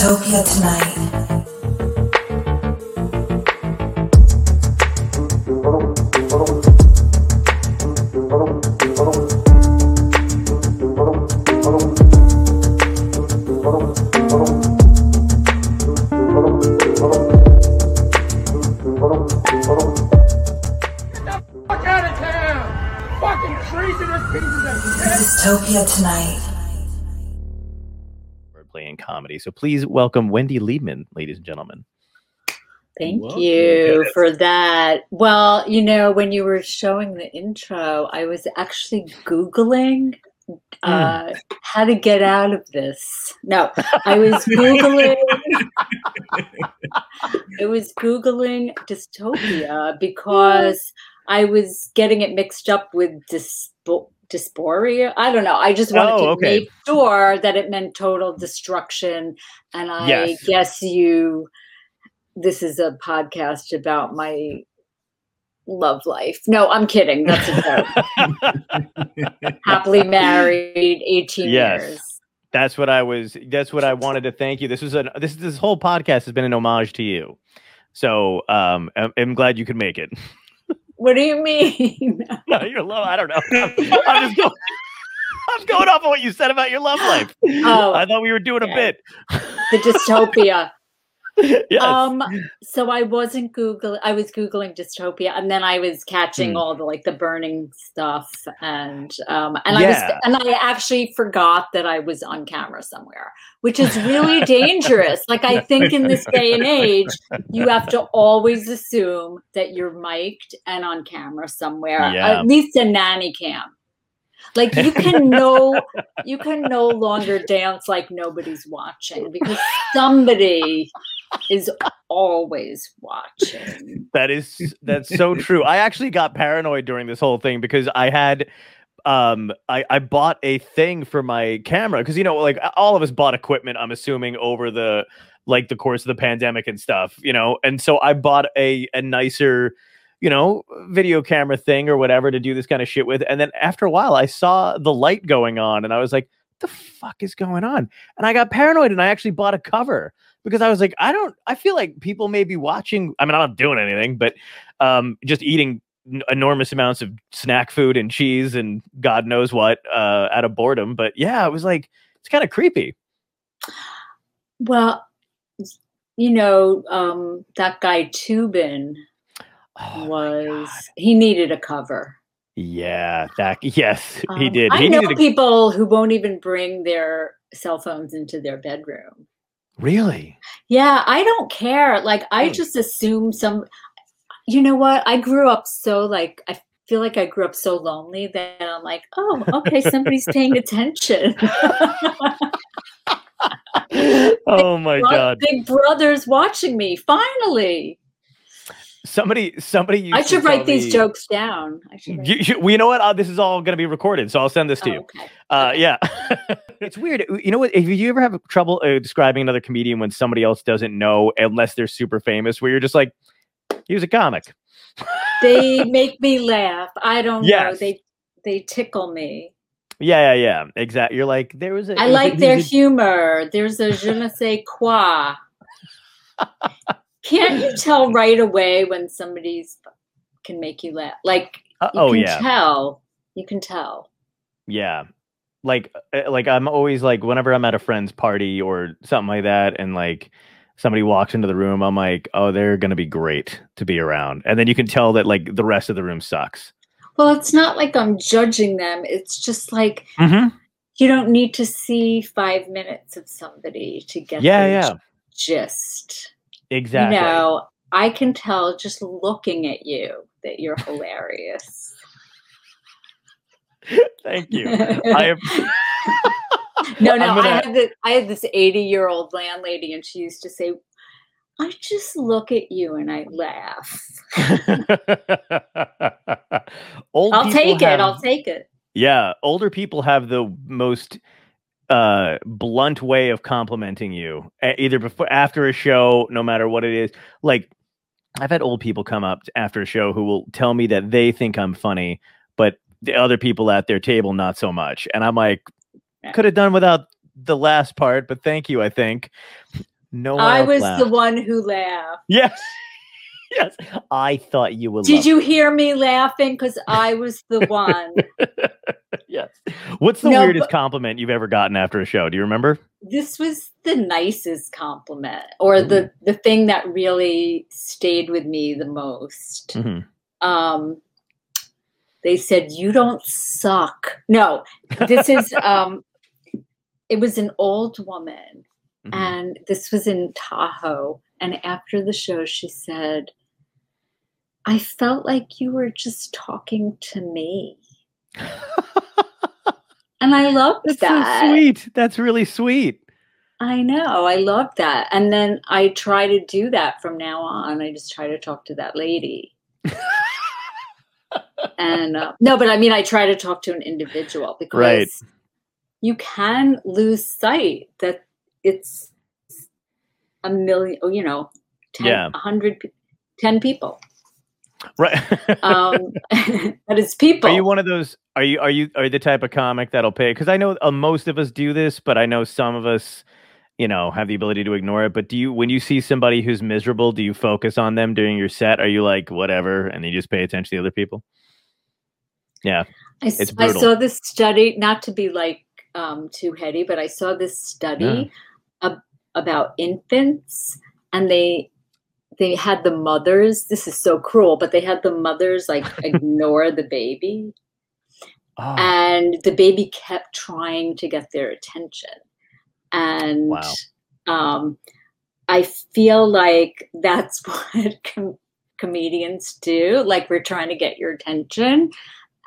Dystopia tonight. fuck out So please welcome Wendy Liebman, ladies and gentlemen. Thank Welcome. you for that. Well, you know, when you were showing the intro, I was actually Googling uh, how to get out of this. No, I was Googling. I was Googling dystopia because I was getting it mixed up with dyspo- dysphoria. I don't know. I just wanted Oh, to okay. make sure that it meant total destruction. And I Yes. guess you, this is a podcast about my love life. No, I'm kidding. That's a joke. Happily married, 18 Yes. years. That's what I was. That's what I wanted to thank you. This was an. This this whole podcast has been an homage to you. So um, I'm, I'm glad you could make it. What do you mean? no, you're low. I don't know. I'm, I'm just going. I'm going off of what you said about your love life. Oh, I thought we were doing a bit. the dystopia. yes. Um, so I wasn't Google. I was googling dystopia, and then I was catching Hmm. all the like the burning stuff, and um, and I was, and I actually forgot that I was on camera somewhere, which is really dangerous. Like I think in this day and age, you have to always assume that you're mic'd and on camera somewhere, Yeah. at least a nanny cam. Like you can no, you can no longer dance like nobody's watching because somebody is always watching. That is that's so true. I actually got paranoid during this whole thing because I had um I I bought a thing for my camera because you know like all of us bought equipment I'm assuming over the like the course of the pandemic and stuff, you know. And so I bought a a nicer you know, video camera thing or whatever to do this kind of shit with. And then after a while, I saw the light going on and I was like, the fuck is going on? And I got paranoid and I actually bought a cover because I was like, I don't, I feel like people may be watching. I mean, I'm not doing anything, but um, just eating n- enormous amounts of snack food and cheese and God knows what uh, out of boredom. But yeah, it was like, it's kind of creepy. Well, you know, um, that guy Toobin Oh was he needed a cover. Yeah, that, yes, he Um, did. I know a, people who won't even bring their cell phones into their bedroom. Really? Yeah, I don't care. Like I Hmm. just assume some you know what? I grew up so like I feel like I grew up so lonely that I'm like, oh, okay, somebody's paying attention. oh my Bro- God. Big brother's watching me. Finally. Somebody, somebody used I should tell write these me- jokes down. I should You, you, well, you know what? Uh, this is all going to be recorded, so I'll send this to Oh, you. okay. Uh, okay. yeah, it's weird. You know what? If you ever have trouble uh, describing another comedian when somebody else doesn't know, unless they're super famous, where you're just like, he was a comic. They make me laugh. I don't know. Yes. They they tickle me. Yeah, yeah, yeah. Exactly. You're like, there was a. I it was a- like he their a- humor. There's a je ne sais quoi. Can't you tell right away when somebody's can make you laugh? Like Uh, you oh can yeah, tell. You can tell. yeah. Like, uh, like I'm always like, whenever I'm at a friend's party or something like that, and like somebody walks into the room, I'm like, oh, they're gonna be great to be around, and then you can tell that like the rest of the room sucks. Well, it's not like I'm judging them. It's just like Mm-hmm. you don't need to see five minutes of somebody to get Yeah, yeah. gist. Exactly. You know, I can tell just looking at you that you're hilarious. Thank you. I am. no, no, gonna- I had this, I had this 80 year old landlady, and she used to say, I just look at you and I laugh. Old I'll take have- it. I'll take it. Yeah, older people have the most uh blunt way of complimenting you either before after a show no matter what it is like i've had old people come up after a show who will tell me that they think i'm funny but the other people at their table not so much and i'm like could have done without the last part but thank you i think No one I was laughed. the one who laughed. Yes. Yes. I thought you would. Did you hear me laughing? Because I was the one. yes. What's the No, weirdest compliment you've ever gotten after a show? Do you remember? this was the nicest compliment, or the the thing that really stayed with me the most. Mhm. Um, they said, "You don't suck." No, this is. um, it was an old woman, Mhm. and this was in Tahoe. And after the show, she said, "I felt like you were just talking to me." And I loved That's that. so sweet. That's really sweet. I know. I love that. And then I try to do that from now on. I just try to talk to that lady. and uh, no, but I mean, I try to talk to an individual because Right. you can lose sight that it's a million, you know, 10, Yeah. 100, 10 people. Right. Um, but it's people. Are you one of those? Are you are you are you the type of comic that'll pay? Because I know uh, most of us do this, but I know some of us, you know, have the ability to ignore it. But do you, when you see somebody who's miserable, do you focus on them during your set? Are you like whatever, and you just pay attention to the other people? Yeah. I, It's I saw this study, not to be like um, too heady, but I saw this study ab- about infants, and they they had the mothers. This is so cruel, but they had the mothers like ignore the baby, Oh, and the baby kept trying to get their attention, and Wow. um, I feel like that's what com- comedians do. Like we're trying to get your attention,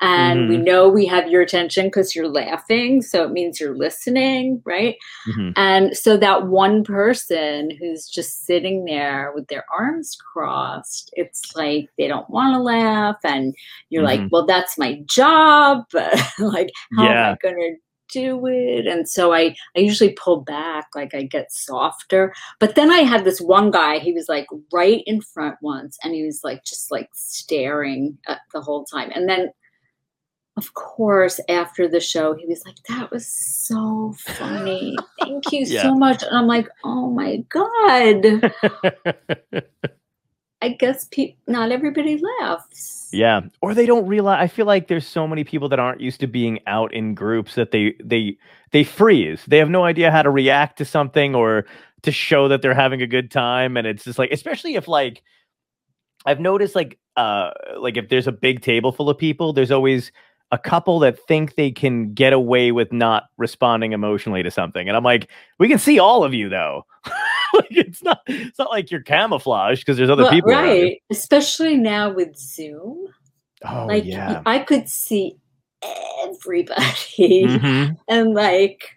and we know we have your attention because you're laughing, so it means you're listening, right? mhm. And so that one person who's just sitting there with their arms crossed, it's like they don't want to laugh. And you're like, Mhm. well, that's my job. Like, how am Yeah. I going to do it? And so I, I usually pull back, like I get softer. But then I had this one guy, he was like right in front once, and he was like, just like staring at the whole time. And then of course, after the show, he was like, That was so funny. Thank you Yeah. so much. And I'm like, Oh my God. I guess pe- not everybody laughs. Yeah, or they don't realize. I feel like there's so many people that aren't used to being out in groups that they they they freeze. They have no idea how to react to something or to show that they're having a good time, and it's just like, especially if like I've noticed like uh like if there's a big table full of people, there's always a couple that think they can get away with not responding emotionally to something, and I'm like, we can see all of you though. like it's not it's not like you're camouflaged because there's other people right. Especially now with Zoom. Oh like yeah. I could see everybody. Mhm. And like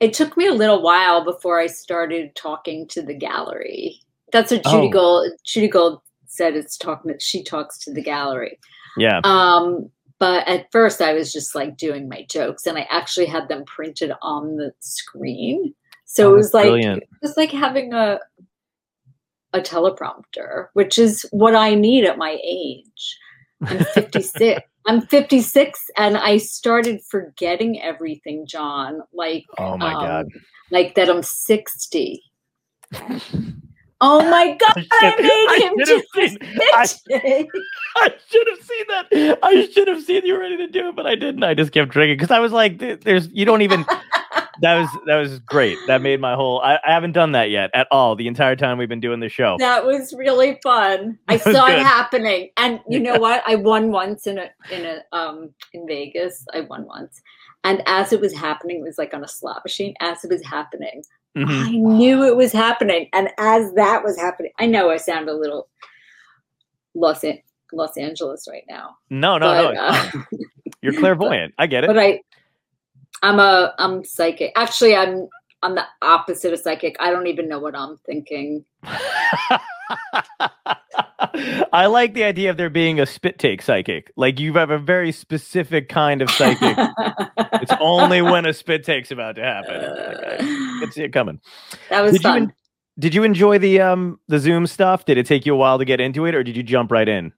it took me a little while before I started talking to the gallery. That's what Judy Oh. Gold Judy Gold said it's talking she talks to the gallery. Yeah. Um, but at first I was just like doing my jokes and I actually had them printed on the screen. So Oh, it was like brilliant. it was like having a a teleprompter, which is what I need at my age. I'm 56. I'm 56 and I started forgetting everything, John. Like Oh my um, god. like that I'm 60. Oh my god, I, should- made I him should do have his seen- I- I should have seen that. I should have seen you ready to do it, but I didn't. I just kept drinking because I was like, "There's you don't even." That was that was great. That made my whole. I, I haven't done that yet at all. The entire time we've been doing the show. That was really fun. I saw good. it happening, and you know what? I won once in a in a um in Vegas. I won once, and as it was happening, it was like on a slot machine. As it was happening, Mhm. I knew it was happening, and as that was happening, I know I sound a little Los An- Los Angeles right now, No, no, but, no. uh. You're clairvoyant. I get it. but I, I'm a I'm psychic. Actually, I'm I'm the opposite of psychic. I don't even know what I'm thinking. I like the idea of there being a spit take psychic. Like you have a very specific kind of psychic. it's only when a spit take's about to happen. I can see it coming. that was Did you fun. en- did you enjoy the um the Zoom stuff? Did it take you a while to get into it, or did you jump right in?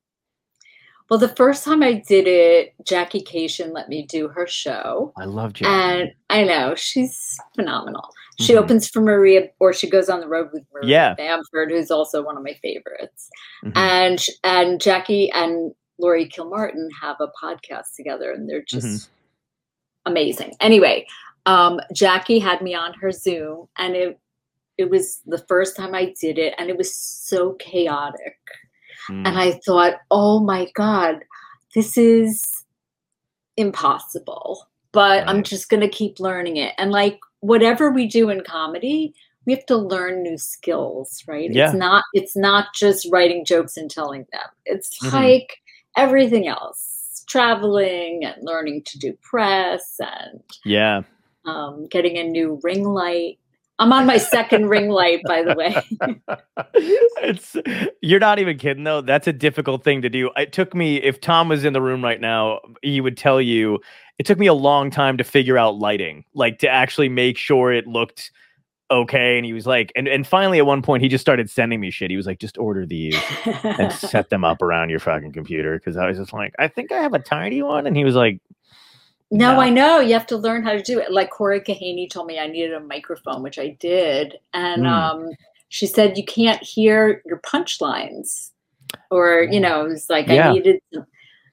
Well, the first time I did it, Jackie Kashian let me do her show. I love Jackie. And I know she's phenomenal. She Mhm. opens for Maria, or she goes on the road with Maria Yeah. Bamford, who's also one of my favorites. Mhm. And and Jackie and Laurie Kilmartin have a podcast together, and they're just Mhm. amazing. Anyway, um, Jackie had me on her Zoom, and it it was the first time I did it, and it was so chaotic. Mm. And I thought, oh my God, this is impossible. But I'm just going to keep learning it. And like whatever we do in comedy, we have to learn new skills, right? Yeah. It's not it's not just writing jokes and telling them. It's Mhm. like everything else. Traveling and learning to do press and yeah. um, getting a new ring light. I'm on my second ring light, by the way. it's you're not even kidding though. That's a difficult thing to do. It took me if Tom was in the room right now, he would tell you it took me a long time to figure out lighting, like to actually make sure it looked okay. And he was like, and, and finally at one point he just started sending me shit. He was like, just order these and set them up around your fucking computer. Cause I was just like, I think I have a tiny one. And he was like, No, No. I know. You have to learn how to do it. Like Corey Kahaney told me I needed a microphone, which I did. And Mm. um, she said you can't hear your punchlines. Or, you know, it was like Yeah. I needed some.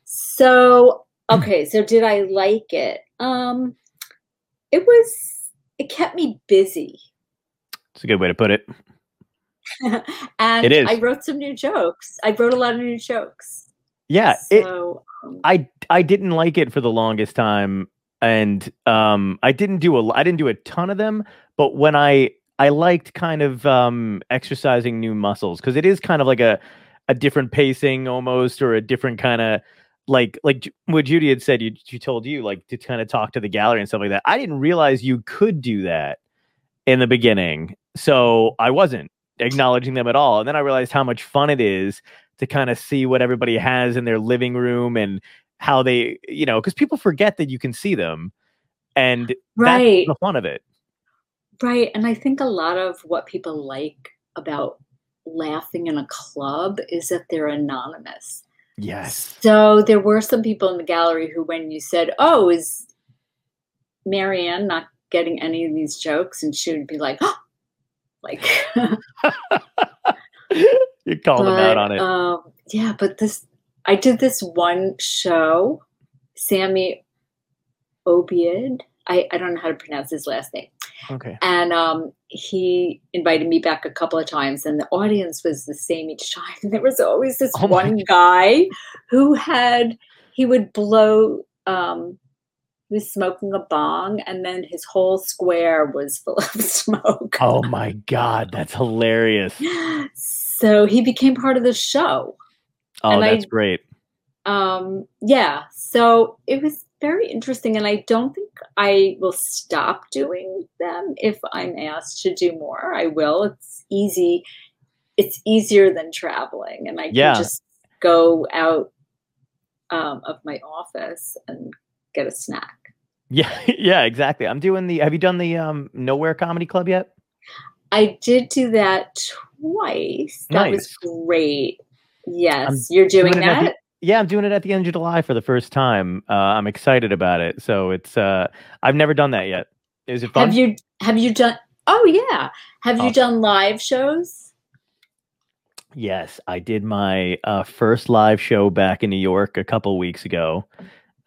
So, okay, so did I like it? Um it was it kept me busy. it's a good way to put it. and It is. I wrote some new jokes. I wrote a lot of new jokes. Yeah. It, um, I I didn't like it for the longest time, and um, I didn't do a I didn't do a ton of them. But when I I liked kind of um, exercising new muscles because it is kind of like a a different pacing almost, or a different kind of like like what Judy had said. You she told you like to kind of talk to the gallery and stuff like that. I didn't realize you could do that in the beginning, so I wasn't acknowledging them at all. And then I realized how much fun it is to kind of see what everybody has in their living room and how they, you know, because people forget that you can see them, and right. that's the fun of it. Right. And I think a lot of what people like about laughing in a club is that they're anonymous. Yes. So there were some people in the gallery who, when you said, Oh, is Marianne not getting any of these jokes? And she would be like, oh, like, you called them out on it. Um, yeah, but this, I did this one show, Sammy Obeid. I, I don't know how to pronounce his last name. okay. And um, he invited me back a couple of times, and the audience was the same each time. And there was always this Oh one guy who had, he would blow, um, he was smoking a bong, and then his whole square was full of smoke. Oh my god, that's hilarious. So he became part of the show. Oh, And I- that's great. um yeah so it was very interesting and i don't think i will stop doing them if i'm asked to do more i will it's easy it's easier than traveling and i can Yeah. just go out um, of my office and get a snack Yeah, yeah, exactly. I'm doing the. Have you done the um Nowhere Comedy Club yet? i did do that twice that was great yes I'm you're doing, doing the- that Yeah, I'm doing it at the end of July for the first time. Uh, I'm excited about it. So it's. uh I've never done that yet. Is it fun? have you have you done oh yeah have you done live shows Yes, I did my uh, first live show back in New York a couple weeks ago,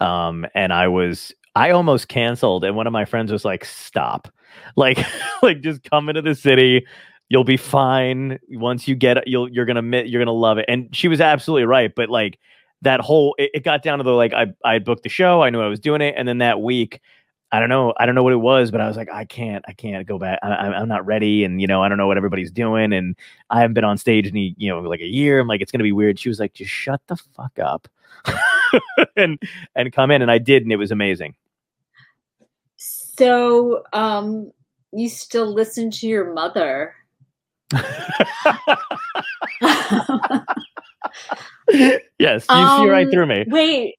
um, and I was I almost canceled, and one of my friends was like, "Stop, like, like just come into the city, you'll be fine. Once you get, it, you'll you're gonna you're gonna love it." And she was absolutely right, but like that whole it, it got down to the like I I booked the show, I knew I was doing it, and then that week. I don't know. I don't know what it was, but I was like, I can't. I can't go back. I, I'm not ready, and you know, I don't know what everybody's doing, and I haven't been on stage in you know like a year. I'm like, it's gonna be weird. She was like, just shut the fuck up, and and come in, and I did, and it was amazing. So, um, you still listen to your mother. yes, you see right Um, through me. Wait.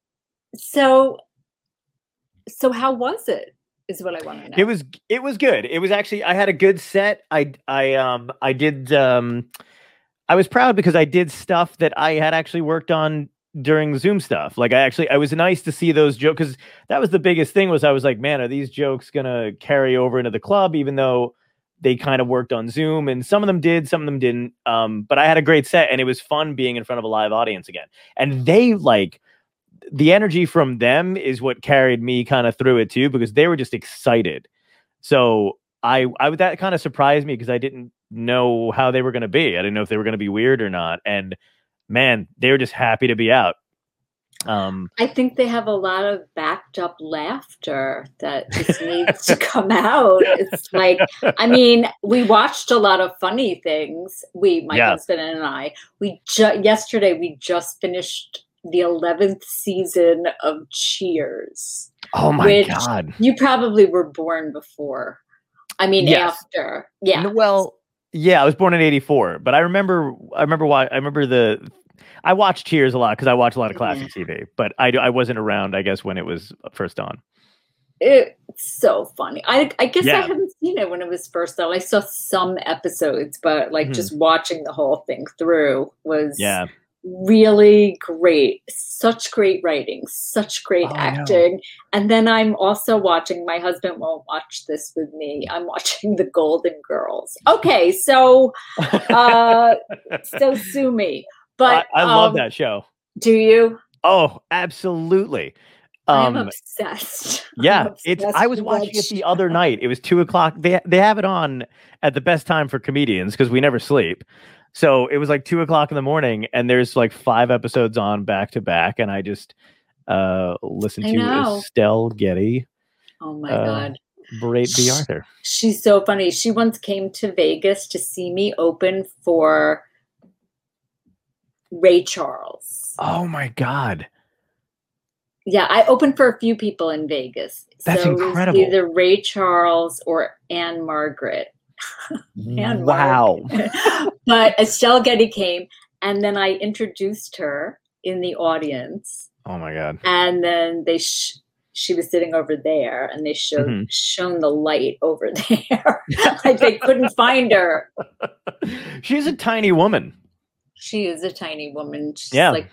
So, so how was it? Is what I want to know. It was it was good. It was actually I had a good set. I I um I did um I was proud because I did stuff that I had actually worked on during Zoom stuff. Like I actually, I was nice to see those jokes because that was the biggest thing. Was I was like, man, are these jokes gonna carry over into the club? Even though they kind of worked on Zoom, and some of them did, some of them didn't. Um, but I had a great set, and it was fun being in front of a live audience again. And they like the energy from them is what carried me kind of through it too, because they were just excited. So I, I that kind of surprised me because I didn't know how they were going to be. I didn't know if they were going to be weird or not. And man, they were just happy to be out. Um, I think they have a lot of backed up laughter that just needs to come out. It's like, I mean, we watched a lot of funny things. We, my Yeah. husband and I, we ju- yesterday we just finished the eleventh season of Cheers. oh my god! You probably were born before. I mean, Yes. after. Yeah. Well, yeah, I was born in '84, but I remember, I remember why. I remember the. I watched Cheers a lot because I watch a lot of classic TV, but I, I wasn't around, I guess, when it was first on. It's so funny. I I guess Yeah. I haven't seen it when it was first on. I saw some episodes, but like Mhm. just watching the whole thing through was Yeah, really great. Such great writing, such great Oh, acting. And then I'm also watching, my husband won't watch this with me. I'm watching The Golden Girls. Okay, so uh so sue me. But I, I love um, that show. Do you? Oh, absolutely. I'm Um, obsessed. I'm yeah, it's. I was watching it the other night. It was two o'clock. They they have it on at the best time for comedians because we never sleep. So it was like two o'clock in the morning, and there's like five episodes on back to back, and I just uh listened I to know. Estelle Getty Oh my uh, god. berate the Arthur. She's so funny. She once came to Vegas to see me open for Ray Charles. Oh my god, Yeah, I opened for a few people in Vegas. That's so incredible. either Ray Charles or Ann-Margret. And wow! but Estelle Getty came, and then I introduced her in the audience, Oh my god! and then they sh- she was sitting over there, and they showed Mhm. shone the light over there. like they couldn't find her. She's a tiny woman. She is a tiny woman. She's Yeah. like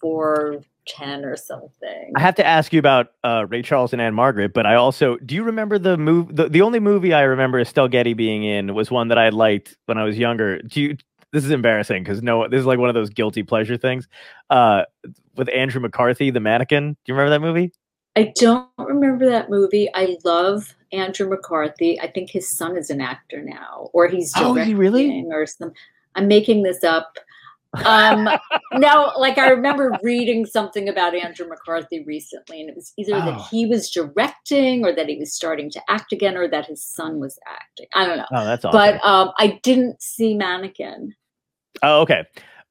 four ten or something. I have to ask you about uh, Ray Charles and Ann-Margret, but I also do you remember the move? The, the only movie I remember Estelle Getty being in was one that I liked when I was younger. Do you? This is embarrassing because no, this is like one of those guilty pleasure things. Uh, with Andrew McCarthy, the mannequin. Do you remember that movie? I don't remember that movie. I love Andrew McCarthy. I think his son is an actor now, or he's Oh, he really? directing or some. I'm making this up. Um, no, like I remember reading something about Andrew McCarthy recently, and it was either Oh. that he was directing, or that he was starting to act again, or that his son was acting. I don't know, Oh, that's awesome. but um, I didn't see Mannequin. Oh, okay.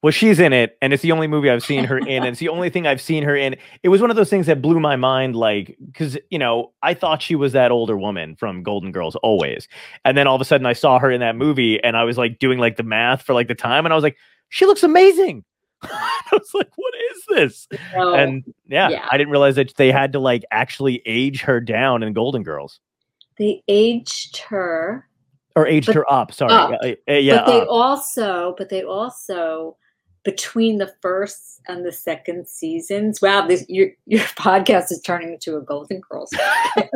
Well, she's in it, and it's the only movie I've seen her in. And it's the only thing I've seen her in. It was one of those things that blew my mind, like because you know I thought she was that older woman from Golden Girls always, and then all of a sudden I saw her in that movie, and I was like doing like the math for like the time, and I was like, she looks amazing. I was like, what is this? And yeah, yeah. I didn't realize that they had to like actually age her down in Golden Girls they aged her or aged But- her up. Sorry, up. Uh, yeah, but they up. also but they also between the first and the second seasons wow this your your podcast is turning into a golden girls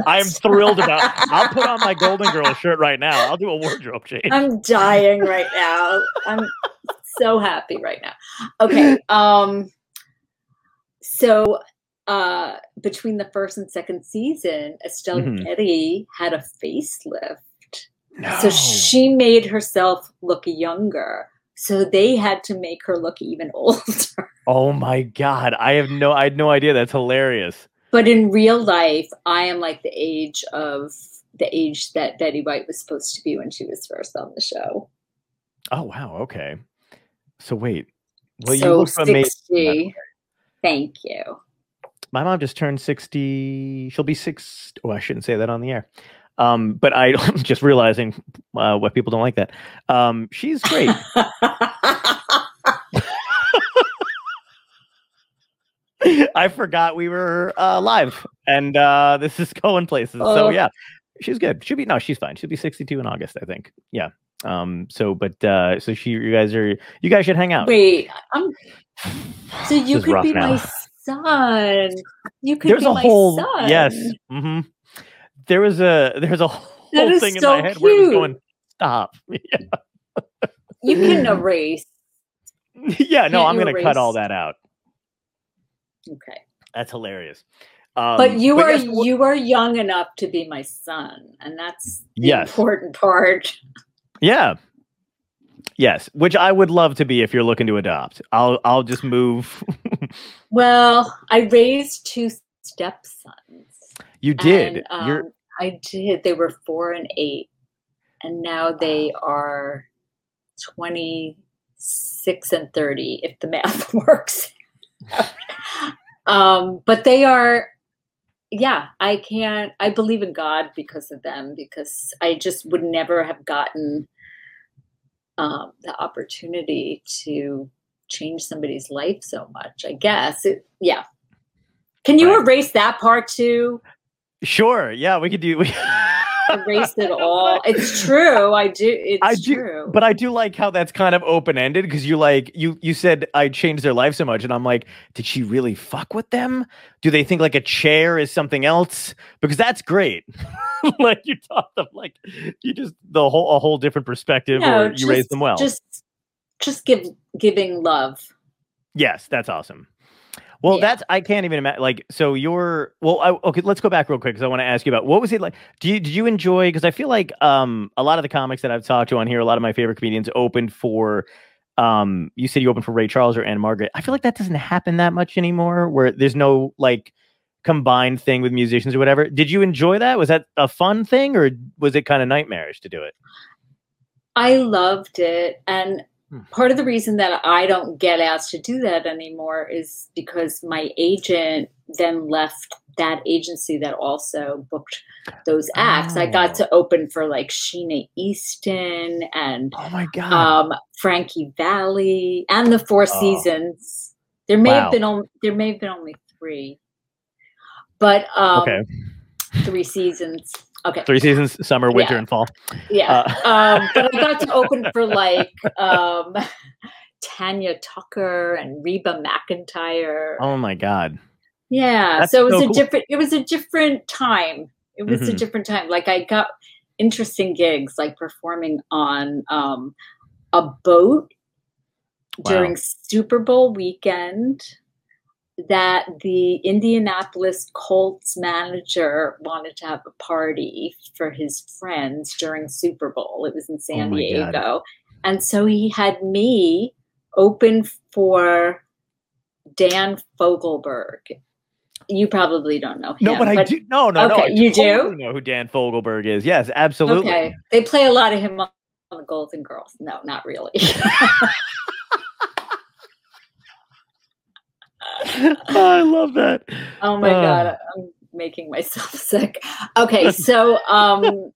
I'm thrilled about. I'll put on my Golden Girls shirt right now. I'll do a wardrobe change. i'm dying right now i'm so happy right now okay um so uh between the first and second season estelle getty had a facelift No. So she made herself look younger. So they had to make her look even older. Oh my god! I have no. I had no idea. That's hilarious. But in real life, I am like the age of the age that Betty White was supposed to be when she was first on the show. Oh wow. Okay. So wait. Well, you so look amazing. Thank you. My mom just turned sixty. She'll be six. Oh, I shouldn't say that on the air. Um, but I, I'm just realizing uh, what people don't like that. Um, she's great. I forgot we were uh, live, and uh, this is going places. So Oh. yeah, she's good. She'll be no, she's fine. She'll be 62 in August, I think. Yeah. Um. So, but uh, so she, you guys are, you guys should hang out. Wait, I'm So you could be now. my son. You could There's be a my whole son. yes. hmm There was a there's a whole thing so in my head where it was going, stop. You can erase. yeah, no, Can't I'm gonna cut all that out. Okay. That's hilarious. Um, but you are yes, wh- you are young enough to be my son, and that's the Yes. important part. Yeah. Yes, which I would love to be if you're looking to adopt. I'll I'll just move. Well, I raised two stepsons. you did. And, you're um, I did. They were four and eight, and now they are twenty six and thirty, if the math works. um, but they are, yeah. I can't. I believe in God because of them. Because I just would never have gotten um, the opportunity to change somebody's life so much. I guess. It, yeah. Can you Right. erase that part too? Sure. Yeah, we could do. We, erase it all. It's true. I do. It's I do, true. but I do like how that's kind of open ended because you like you you said I changed their life so much, and I'm like, did she really fuck with them? Do they think like a chair is something else? Because that's great. like you taught them like you just the whole a whole different perspective, No, or you raised them well. Just, just give giving love. Yes, that's awesome. Well, Yeah. that's I can't even imagine. Like, so you're well. I, okay, let's go back real quick because I want to ask you about what was it like. Do you did you enjoy? Because I feel like um a lot of the comics that I've talked to on here, a lot of my favorite comedians opened for. Um, you said you opened for Ray Charles or Ann-Margret. I feel like that doesn't happen that much anymore. Where there's no like combined thing with musicians or whatever. Did you enjoy that? Was that a fun thing or was it kind of nightmarish to do it? I loved it, and. Part of the reason that I don't get asked to do that anymore is because my agent then left that agency that also booked those acts. I Oh. got to open for like Sheena Easton and Oh my god! um, Frankie Valli and the Four Oh. Seasons. There may Wow. have been only there may have been only three, but um, okay, three seasons. Okay, three seasons: summer, winter, Yeah. and fall. yeah. Uh, um, but I got to open for like um, Tanya Tucker and Reba McEntire. oh my god! yeah, that's so it was so a cool. different. It was a different time. It was a Mhm. different time. Like I got interesting gigs, like performing on um, a boat Wow. during Super Bowl weekend. That the Indianapolis Colts manager wanted to have a party for his friends during Super Bowl. It was in San Oh my God. Diego. And so he had me open for Dan Fogelberg. You probably don't know him. No, but I do. No, no, no. I you do? know who Dan Fogelberg is. Yes, absolutely. Okay. They play a lot of him on on the Golden Girls. No, not really. I love that. Oh my Uh. god, I'm making myself sick. Okay, so um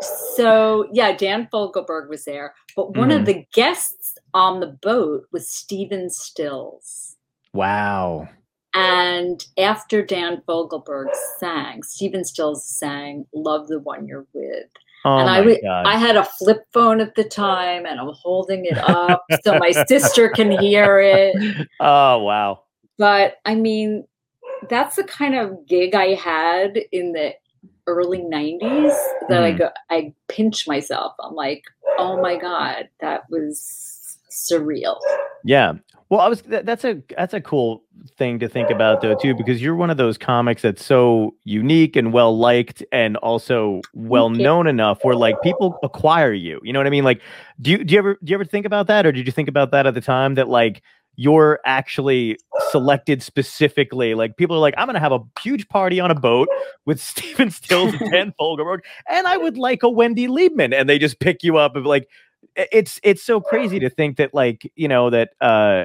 so yeah, Dan Fogelberg was there, but one Mhm. of the guests on the boat was Stephen Stills. Wow. And after Dan Fogelberg sang, Stephen Stills sang Love the One You're With. Oh and I wa- god. I had a flip phone at the time and I'm holding it up so my sister can hear it. oh wow. but I mean, that's the kind of gig I had in the early '90s that I Mhm. go, I pinch myself. I'm like, oh my god, that was surreal. Yeah. Well, I was that, that's a that's a cool thing to think about though too because you're one of those comics that's so unique and well liked and also well known enough where like people acquire you. You know what I mean? Like do you do you ever do you ever think about that or did you think about that at the time that like you're actually selected specifically like people are like I'm to have a huge party on a boat with Stephen Stills and Dan Fogelberg and I would like a Wendy Liebman and they just pick you up of like it's it's so crazy to think that like you know that uh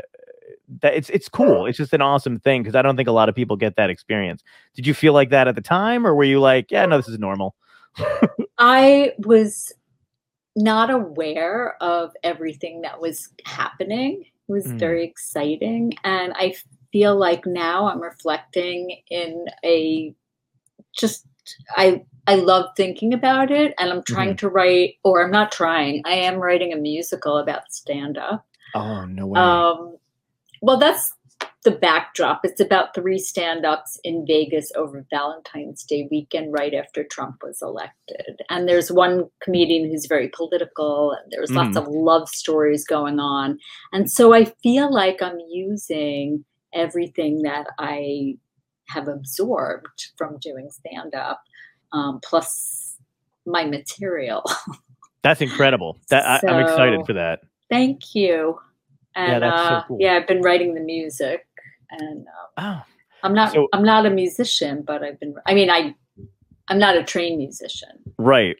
that it's it's cool it's just an awesome thing because i don't think a lot of people get that experience did you feel like that at the time or were you like yeah no this is normal I was not aware of everything that was happening. It was Mm. very exciting. And I feel like now I'm reflecting in a just, I, I love thinking about it and I'm trying to write, or I'm not trying, I am writing a musical about stand up. oh no way Um, well, that's the backdrop. It's about three stand ups in Vegas over Valentine's Day weekend, right after Trump was elected. And there's one comedian who's very political, and there's lots Mm. of love stories going on. And so I feel like I'm using everything that I have absorbed from doing stand up, um, plus my material. That's incredible. That I, I'm excited for that. Thank you. Yeah, And that's so uh, cool. yeah, I've been writing the music, and uh, Oh, I'm not So- I'm not a musician, but I've been. I mean, I I'm not a trained musician. right.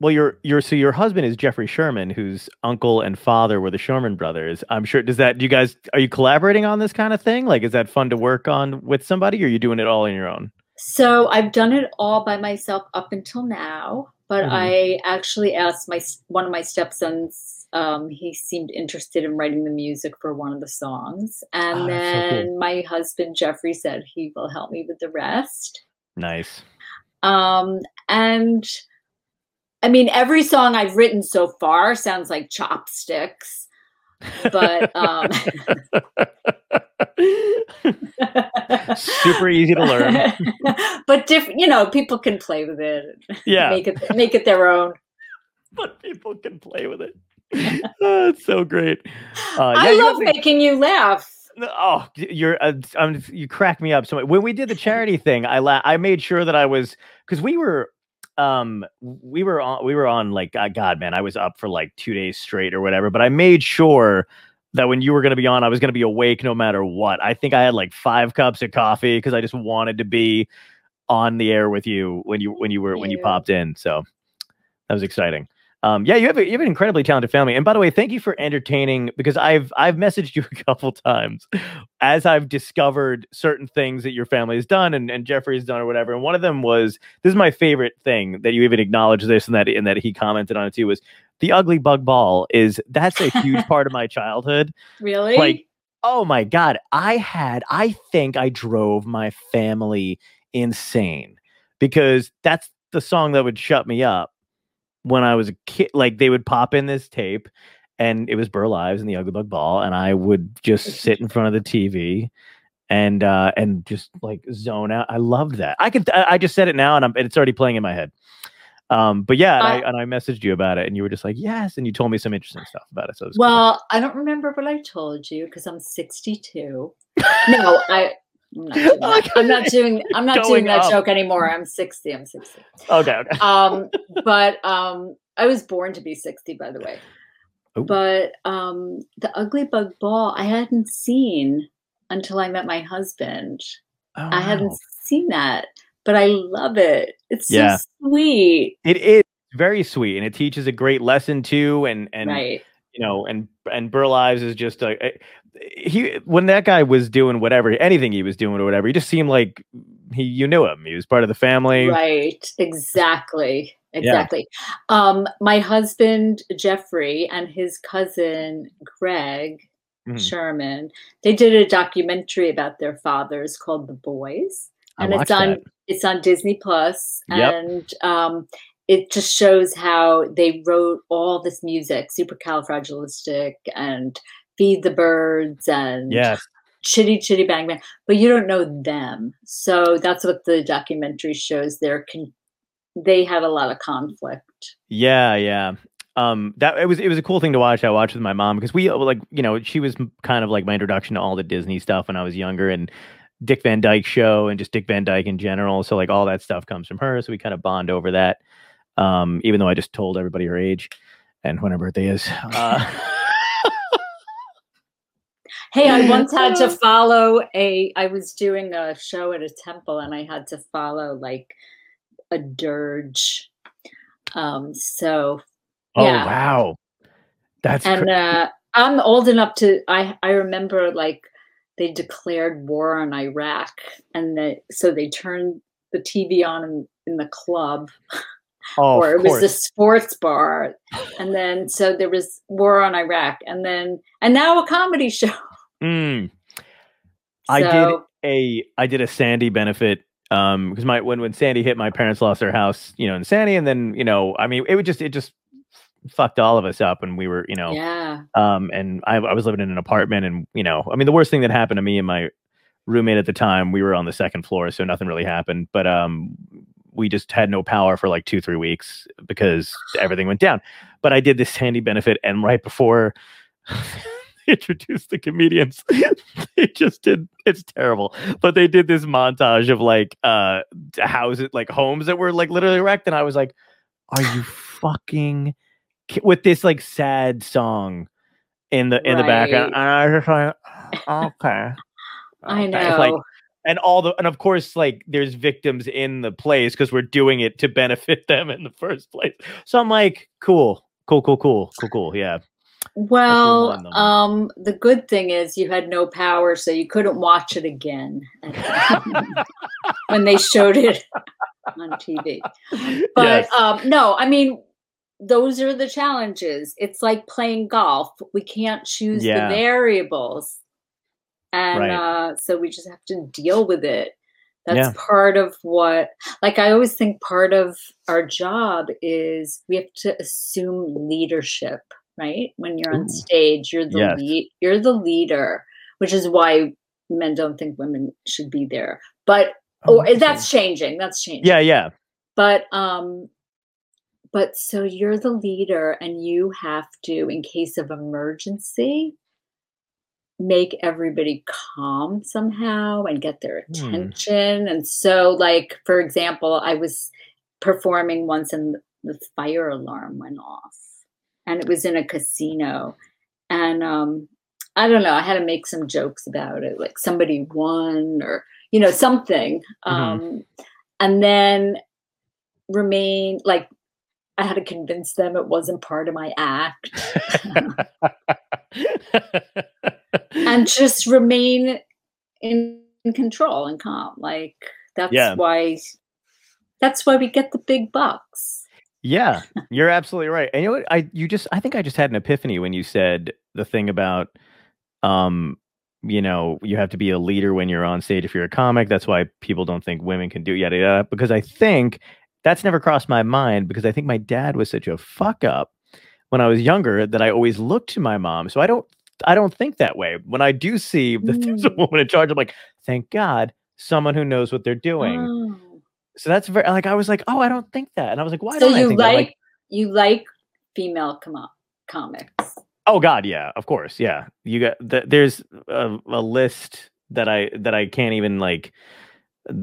Well, your your so your husband is Jeffrey Sherman, whose uncle and father were the Sherman brothers. I'm sure. Does that? Do you guys are you collaborating on this kind of thing? Like, is that fun to work on with somebody, or are you doing it all on your own? So I've done it all by myself up until now, but Mhm. I actually asked my one of my stepsons. Um, he seemed interested in writing the music for one of the songs, and Oh, that's so cool. then my husband Jeffrey said he will help me with the rest. Nice. Um, and I mean, every song I've written so far sounds like chopsticks, but um, Super easy to learn. but different, you know, people can play with it, Yeah, make it make it their own. but people can play with it. oh, it's so great. Uh, I yeah, you love making you laugh. Oh, you're uh, you crack me up so much. When we did the charity thing, I la- I made sure that I was because we were um we were on we were on like uh, God man, I was up for like two days straight or whatever. But I made sure that when you were going to be on, I was going to be awake no matter what. I think I had like five cups of coffee because I just wanted to be on the air with you when you when you were when you you. popped in. So that was exciting. Um, yeah, you have a, you have an incredibly talented family. And by the way, thank you for entertaining because I've I've messaged you a couple times as I've discovered certain things that your family has done and, and Jeffrey has done or whatever. And one of them was this is my favorite thing that you even acknowledged this and that and that he commented on it too was the ugly bug ball is that's a huge part of my childhood. Really? Like, oh my god, I had I think I drove my family insane because that's the song that would shut me up when I was a kid. Like they would pop in this tape and it was Burl Ives and the Ugly Bug Ball, and I would just sit in front of the TV and uh and just like zone out. I loved that. I could I, I just said it now and I'm and it's already playing in my head. Um, but yeah, and I, Uh, and I messaged you about it, and you were just like, "Yes," and you told me some interesting stuff about it. So it was cool. well, I don't remember what I told you because I'm 62. no, I. I'm not doing that. I'm not doing. I'm not doing that up. joke anymore. I'm 60. I'm 60. okay, okay. um but um i was born to be 60 by the way Ooh. but um the ugly bug ball i hadn't seen until i met my husband Oh, i wow. hadn't seen that but i love it it's so Yeah. sweet It is very sweet, and it teaches a great lesson too. And and right you know, and and Burl Ives is just a, a- he when that guy was doing whatever anything he was doing or whatever, he just seemed like he you knew him. He was part of the family. right exactly exactly um my husband jeffrey and his cousin greg Mhm. sherman they did a documentary about their fathers called the boys and it's on that. it's on Disney Plus, Yep. and um, it just shows how they wrote all this music, supercalifragilistic, and Feed the Birds, and Yes. Chitty Chitty Bang Bang, but you don't know them, so that's what the documentary shows. They're con- they have a lot of conflict. Yeah, yeah. Um, that it was it was a cool thing to watch. I watched with my mom because we uh, like you know she was kind of like my introduction to all the Disney stuff when I was younger and Dick Van Dyke show and just Dick Van Dyke in general. So like all that stuff comes from her. So we kind of bond over that. Um, even though I just told everybody her age and when her birthday is. Uh, Hey, I once had to follow a. I was doing a show at a temple, and I had to follow like a dirge. Um, so oh Yeah. wow, that's and uh, I'm old enough to. I I remember like they declared war on Iraq, and they so they turned the TV on in, in the club, oh, or it was the sports bar, and then so there was war on Iraq, and then and now a comedy show. Mm. I did a I did a Sandy benefit um because my when when Sandy hit my parents lost their house you know in Sandy and then you know I mean it would just it just fucked all of us up, and we were, you know, Yeah. um, and I, I was living in an apartment, and you know, I mean, the worst thing that happened to me and my roommate at the time, we were on the second floor, so nothing really happened, but um, we just had no power for like two, three weeks because everything went down. But I did this sandy benefit, and right before they introduced the comedians, they just did. It's terrible, but they did this montage of like uh houses, like homes that were like literally wrecked, and I was like, "Are you fucking?" ki-" With this like sad song in the in the background, and I was just like, "Okay." I okay." know. Like and all the and of course like there's victims in the plays because we're doing it to benefit them in the first place so i'm like cool cool cool cool cool cool yeah well, um, the good thing is you had no power, so you couldn't watch it again when they showed it on TV. But Yes. um, no, I mean, those are the challenges. It's like playing golf. We can't choose Yeah. the variables. And Right. uh, so we just have to deal with it. That's Yeah. part of what, like, I always think part of our job is we have to assume leadership, right? When you're on stage, you're the Yes. lead, you're the leader, which is why men don't think women should be there. But Oh, or that's changing. That's changing yeah yeah but um but so you're the leader and you have to in case of emergency make everybody calm somehow and get their Hmm. attention and so like for example i was performing once and the fire alarm went off and it was in a casino and um i don't know i had to make some jokes about it like somebody won or you know something Mhm. um and then remain like I had to convince them it wasn't part of my act and just remain in, in control and calm. Like that's Yeah. why that's why we get the big bucks. Yeah you're absolutely right and you know what i you just i think i just had an epiphany when you said the thing about um you know you have to be a leader when you're on stage if you're a comic that's why people don't think women can do yada yada because i think that's never crossed my mind because i think my dad was such a fuck up when i was younger that i always looked to my mom so i don't i don't think that way when i do see that there's a Mm. woman in charge i'm like thank god someone who knows what they're doing Oh. So that's very like i was like oh i don't think that and i was like why So don't i you like, like you like female com- comics. Oh God, yeah, of course, yeah. You got th- there's a, a list that I that I can't even like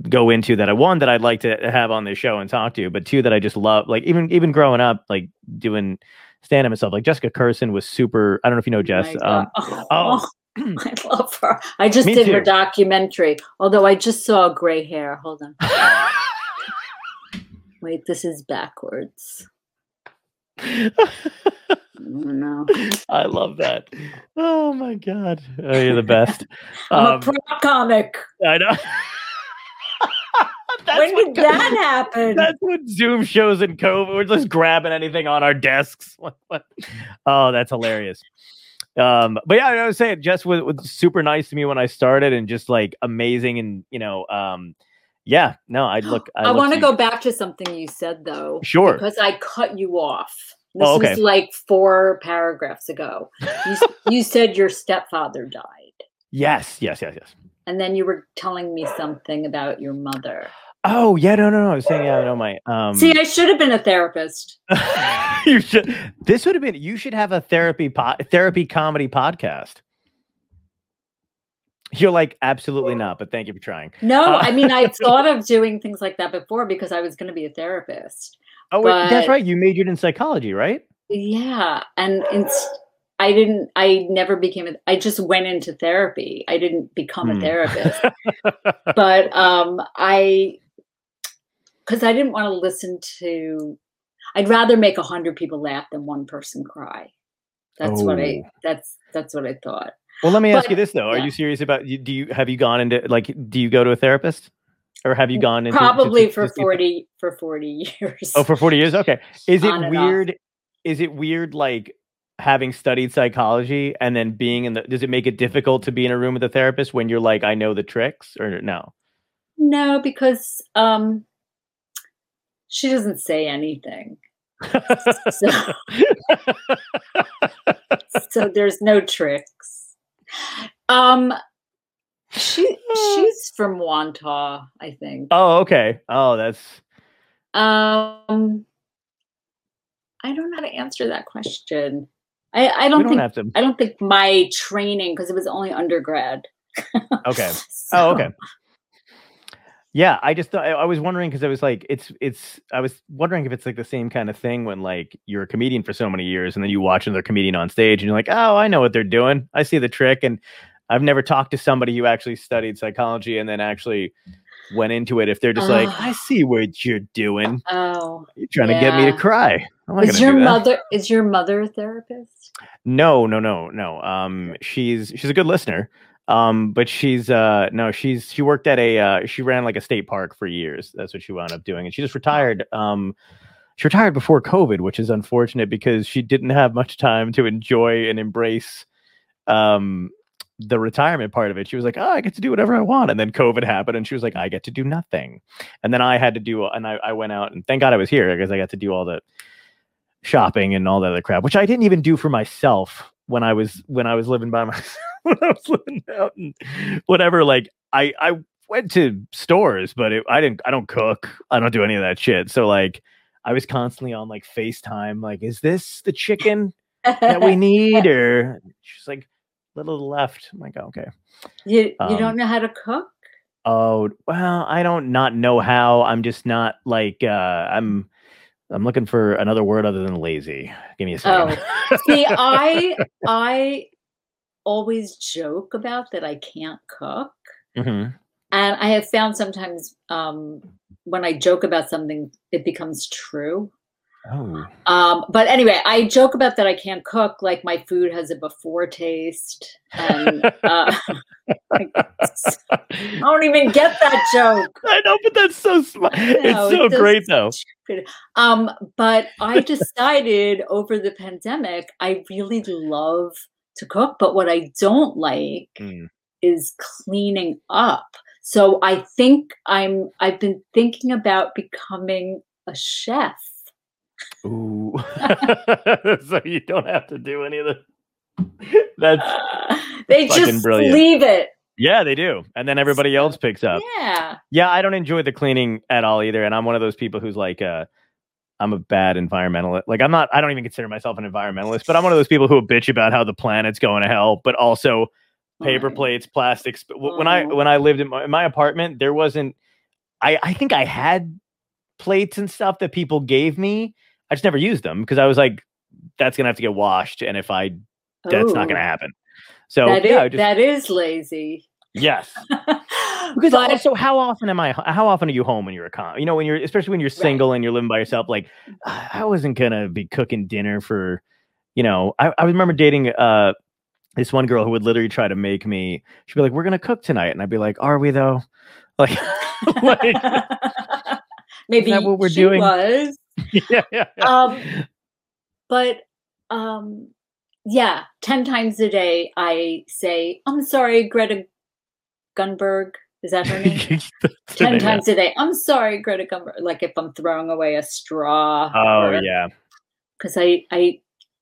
go into that I one that I'd like to have on this show and talk to, but two that I just love. Like even even growing up, like doing stand up and stuff. Like Jessica Kirson was super. I don't know if you know Jess. Um, God. oh. I love her. I just Me did her documentary, although I just saw gray hair. Hold on. Wait, this is backwards. No. I love that. Oh my God, oh, you're the best. I'm Um, a prop comic. I know. That's when did that happen? That's what Zoom shows in COVID. We're just grabbing anything on our desks. What- what? Oh, that's hilarious. Um, but yeah, I was saying Jess was, was super nice to me when I started and just like amazing and you know, um, yeah, no, I look. I, I want to go back to something you said though. Sure. Because I cut you off. This Oh, okay. was like four paragraphs ago. You, you said your stepfather died. Yes, yes, yes, yes. And then you were telling me something about your mother. Oh yeah, no, no, no. I was saying, yeah, no, my um. See, I should have been a therapist. you should. This would have been. You should have a therapy po- therapy comedy podcast. You're like absolutely not, but thank you for trying. No, Uh, I mean, I thought of doing things like that before because I was going to be a therapist. Oh, wait, that's right. You majored in psychology, right? Yeah. And it's, I didn't, I never became a, I just went into therapy. I didn't become Hmm. a therapist. but um, I, because I didn't want to listen to, I'd rather make a hundred people laugh than one person cry. That's what I, Oh. that's, that's what I thought. Well, let me ask But- you this though: Are yeah. you serious about? you- Do you have you gone into like? Do you go to a therapist, or have you gone into Probably to- for to see- 40, for 40 years. Oh, for forty years. Okay. Is it and off. weird? Is it weird like having studied psychology and then being in the? Does it make it difficult to be in a room with a therapist when you're like, I know the tricks, or no? No, because um, she doesn't say anything. So, so there's no tricks. Um, she she's from Wantagh, I think. oh, okay. Oh, that's Um, I don't know how to answer that question. I I don't don't think have to. I don't think my training because it was only undergrad. Okay. So- Oh, okay. Yeah, I just thought I I was wondering because I was like, it's it's. I was wondering if it's like the same kind of thing when like you're a comedian for so many years and then you watch another comedian on stage and you're like, oh, I know what they're doing. I see the trick. And I've never talked to somebody who actually studied psychology and then actually went into it. If they're just like, I see what you're doing. Oh, You're trying to get me to cry. Is your mother is your mother a therapist? No, no, no, no. Um, she's she's a good listener. Um, but she's uh no, she's she worked at a uh she ran like a state park for years. That's what she wound up doing, and she just retired. Um, she retired before COVID, which is unfortunate because she didn't have much time to enjoy and embrace um the retirement part of it. She was like, "Oh, I get to do whatever I want," and then COVID happened, and she was like, "I get to do nothing," and then I had to do, and I I went out, and thank God I was here because I got to do all the shopping and all that other crap, which I didn't even do for myself when I was when I was living by myself when I was living out and whatever. Like I I went to stores, but it, I didn't I don't cook. I don't do any of that shit. So like I was constantly on like FaceTime. Like, is this the chicken that we need? Or she's like, little left. I'm like, okay. you you Um, don't know how to cook? Oh well, I don't not know how. I'm just not like uh I'm I'm looking for another word other than lazy. Give me a second. See, I I always joke about that I can't cook. Mhm. And I have found sometimes um, when I joke about something, it becomes true. Oh. Um, but anyway, I joke about that I can't cook, like my food has a before taste. And uh, I don't even get that joke. I know, but that's so smart. It's so it does- great though. Um, but I decided over the pandemic, I really love to cook, but what I don't like Mm. is cleaning up. So I think I'm I've been thinking about becoming a chef. Ooh. so you don't have to do any of the That's Uh, they just brilliant. leave it. yeah, they do. And then everybody else picks up. Yeah. Yeah, I don't enjoy the cleaning at all either. And I'm one of those people who's like, uh, I'm a bad environmentalist. Like, I'm not, I don't even consider myself an environmentalist, but I'm one of those people who will bitch about how the planet's going to hell, but also paper Right. plates, plastics. When I, Mhm. when I lived in my, in my apartment, there wasn't, I, I think I had plates and stuff that people gave me. I just never used them because I was like, that's going to have to get washed. And if I, that's not going to happen. So That yeah, is, just, that is lazy. yes. Because but also, how often am I? How often are you home when you're a con? You know, when you're especially when you're single and you're living by yourself. Like, I wasn't gonna be cooking dinner for, you know. I, I remember dating uh this one girl who would literally try to make me. She'd be like, "We're gonna cook tonight," and I'd be like, "Are we though?" Like, like maybe that what we're she doing? was. yeah, yeah, yeah. Um, but um, yeah, ten times a day I say, "I'm sorry, Greta Gunberg." Is that her name? Ten yeah. times a day. I'm sorry, Greta Gunberg. Like if I'm throwing away a straw. Oh yeah. Because I I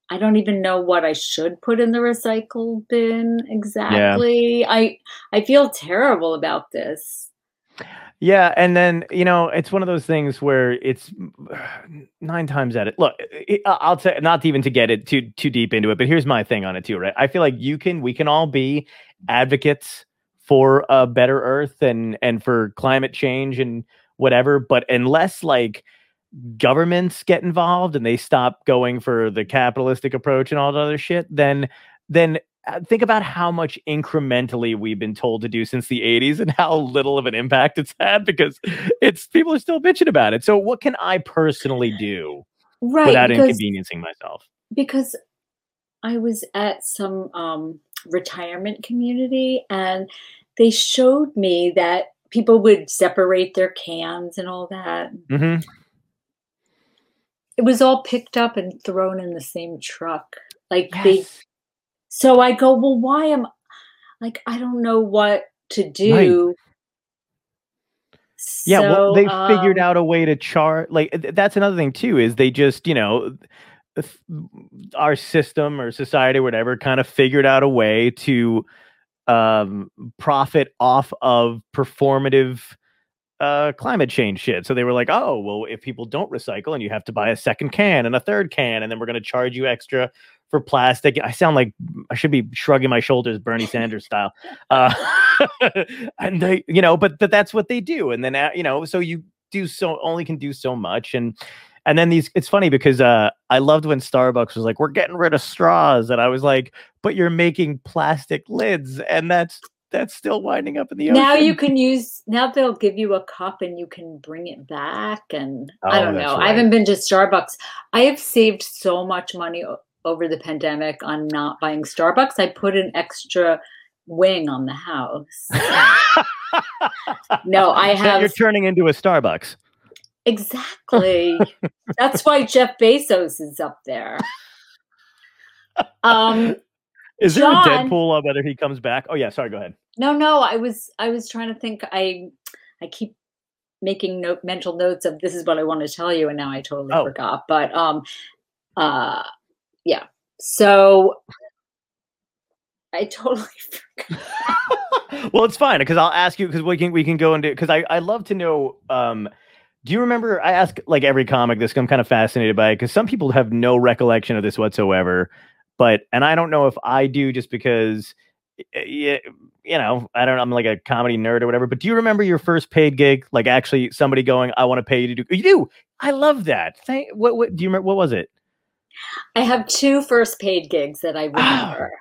I don't even know what I should put in the recycle bin exactly. I I feel terrible about this. Yeah, and then you know it's one of those things where it's nine times at it. Look, I'll say not even to get it too too deep into it, but here's my thing on it too. Right, I feel like you can, we can all be advocates for a better Earth and and for climate change and whatever, but unless like governments get involved and they stop going for the capitalistic approach and all that other shit, then then uh, think about how much incrementally we've been told to do since the 80s and how little of an impact it's had because it's people are still bitching about it. So what can I personally do Right. without because, inconveniencing myself? because I was at some um, retirement community and they showed me that people would separate their cans and all that. hmm It was all picked up and thrown in the same truck. Like they So I go, well, why am like I don't know what to do. Yeah, well, they figured um, out a way to chart. Like th- that's another thing too is they just you know, our system or society or whatever kind of figured out a way to um profit off of performative uh climate change shit. So they were like, oh well, if people don't recycle and you have to buy a second can and a third can, and then we're gonna charge you extra for plastic. I sound like I should be shrugging my shoulders, Bernie Sanders style. Uh, and they, you know, but but that's what they do. And then uh, you know, so you do so only can do so much. And and then these, it's funny because uh, I loved when Starbucks was like, "We're getting rid of straws," and I was like, "But you're making plastic lids, and that's that's still winding up in the ocean." now you can use now they'll give you a cup and you can bring it back and i Oh, don't that's know i haven't been to starbucks. I have saved so much money over the pandemic on not buying starbucks. I put an extra wing on the house. No i have you're turning into a Starbucks. Exactly that's why jeff bezos is up there um Is there a John- Deadpool on whether he comes back? Oh yeah, sorry, go ahead. No, no, I was I was trying to think. I I keep making note mental notes of this is what I want to tell you, and now I totally Oh. forgot. But um, uh, yeah. So I totally forgot. well, it's fine because I'll ask you because we can we can go into because I I love to know. Um, do you remember? I ask like every comic this. I'm kind of fascinated by it because some people have no recollection of this whatsoever. But and I don't know if I do just because. Yeah, you know, I don't. I'm like a comedy nerd or whatever. But do you remember your first paid gig? Like actually, somebody going, "I want to pay you to do." You do. I love that. Thank. What? What? Do you remember? What was it? I have two first paid gigs that I Ah. remember.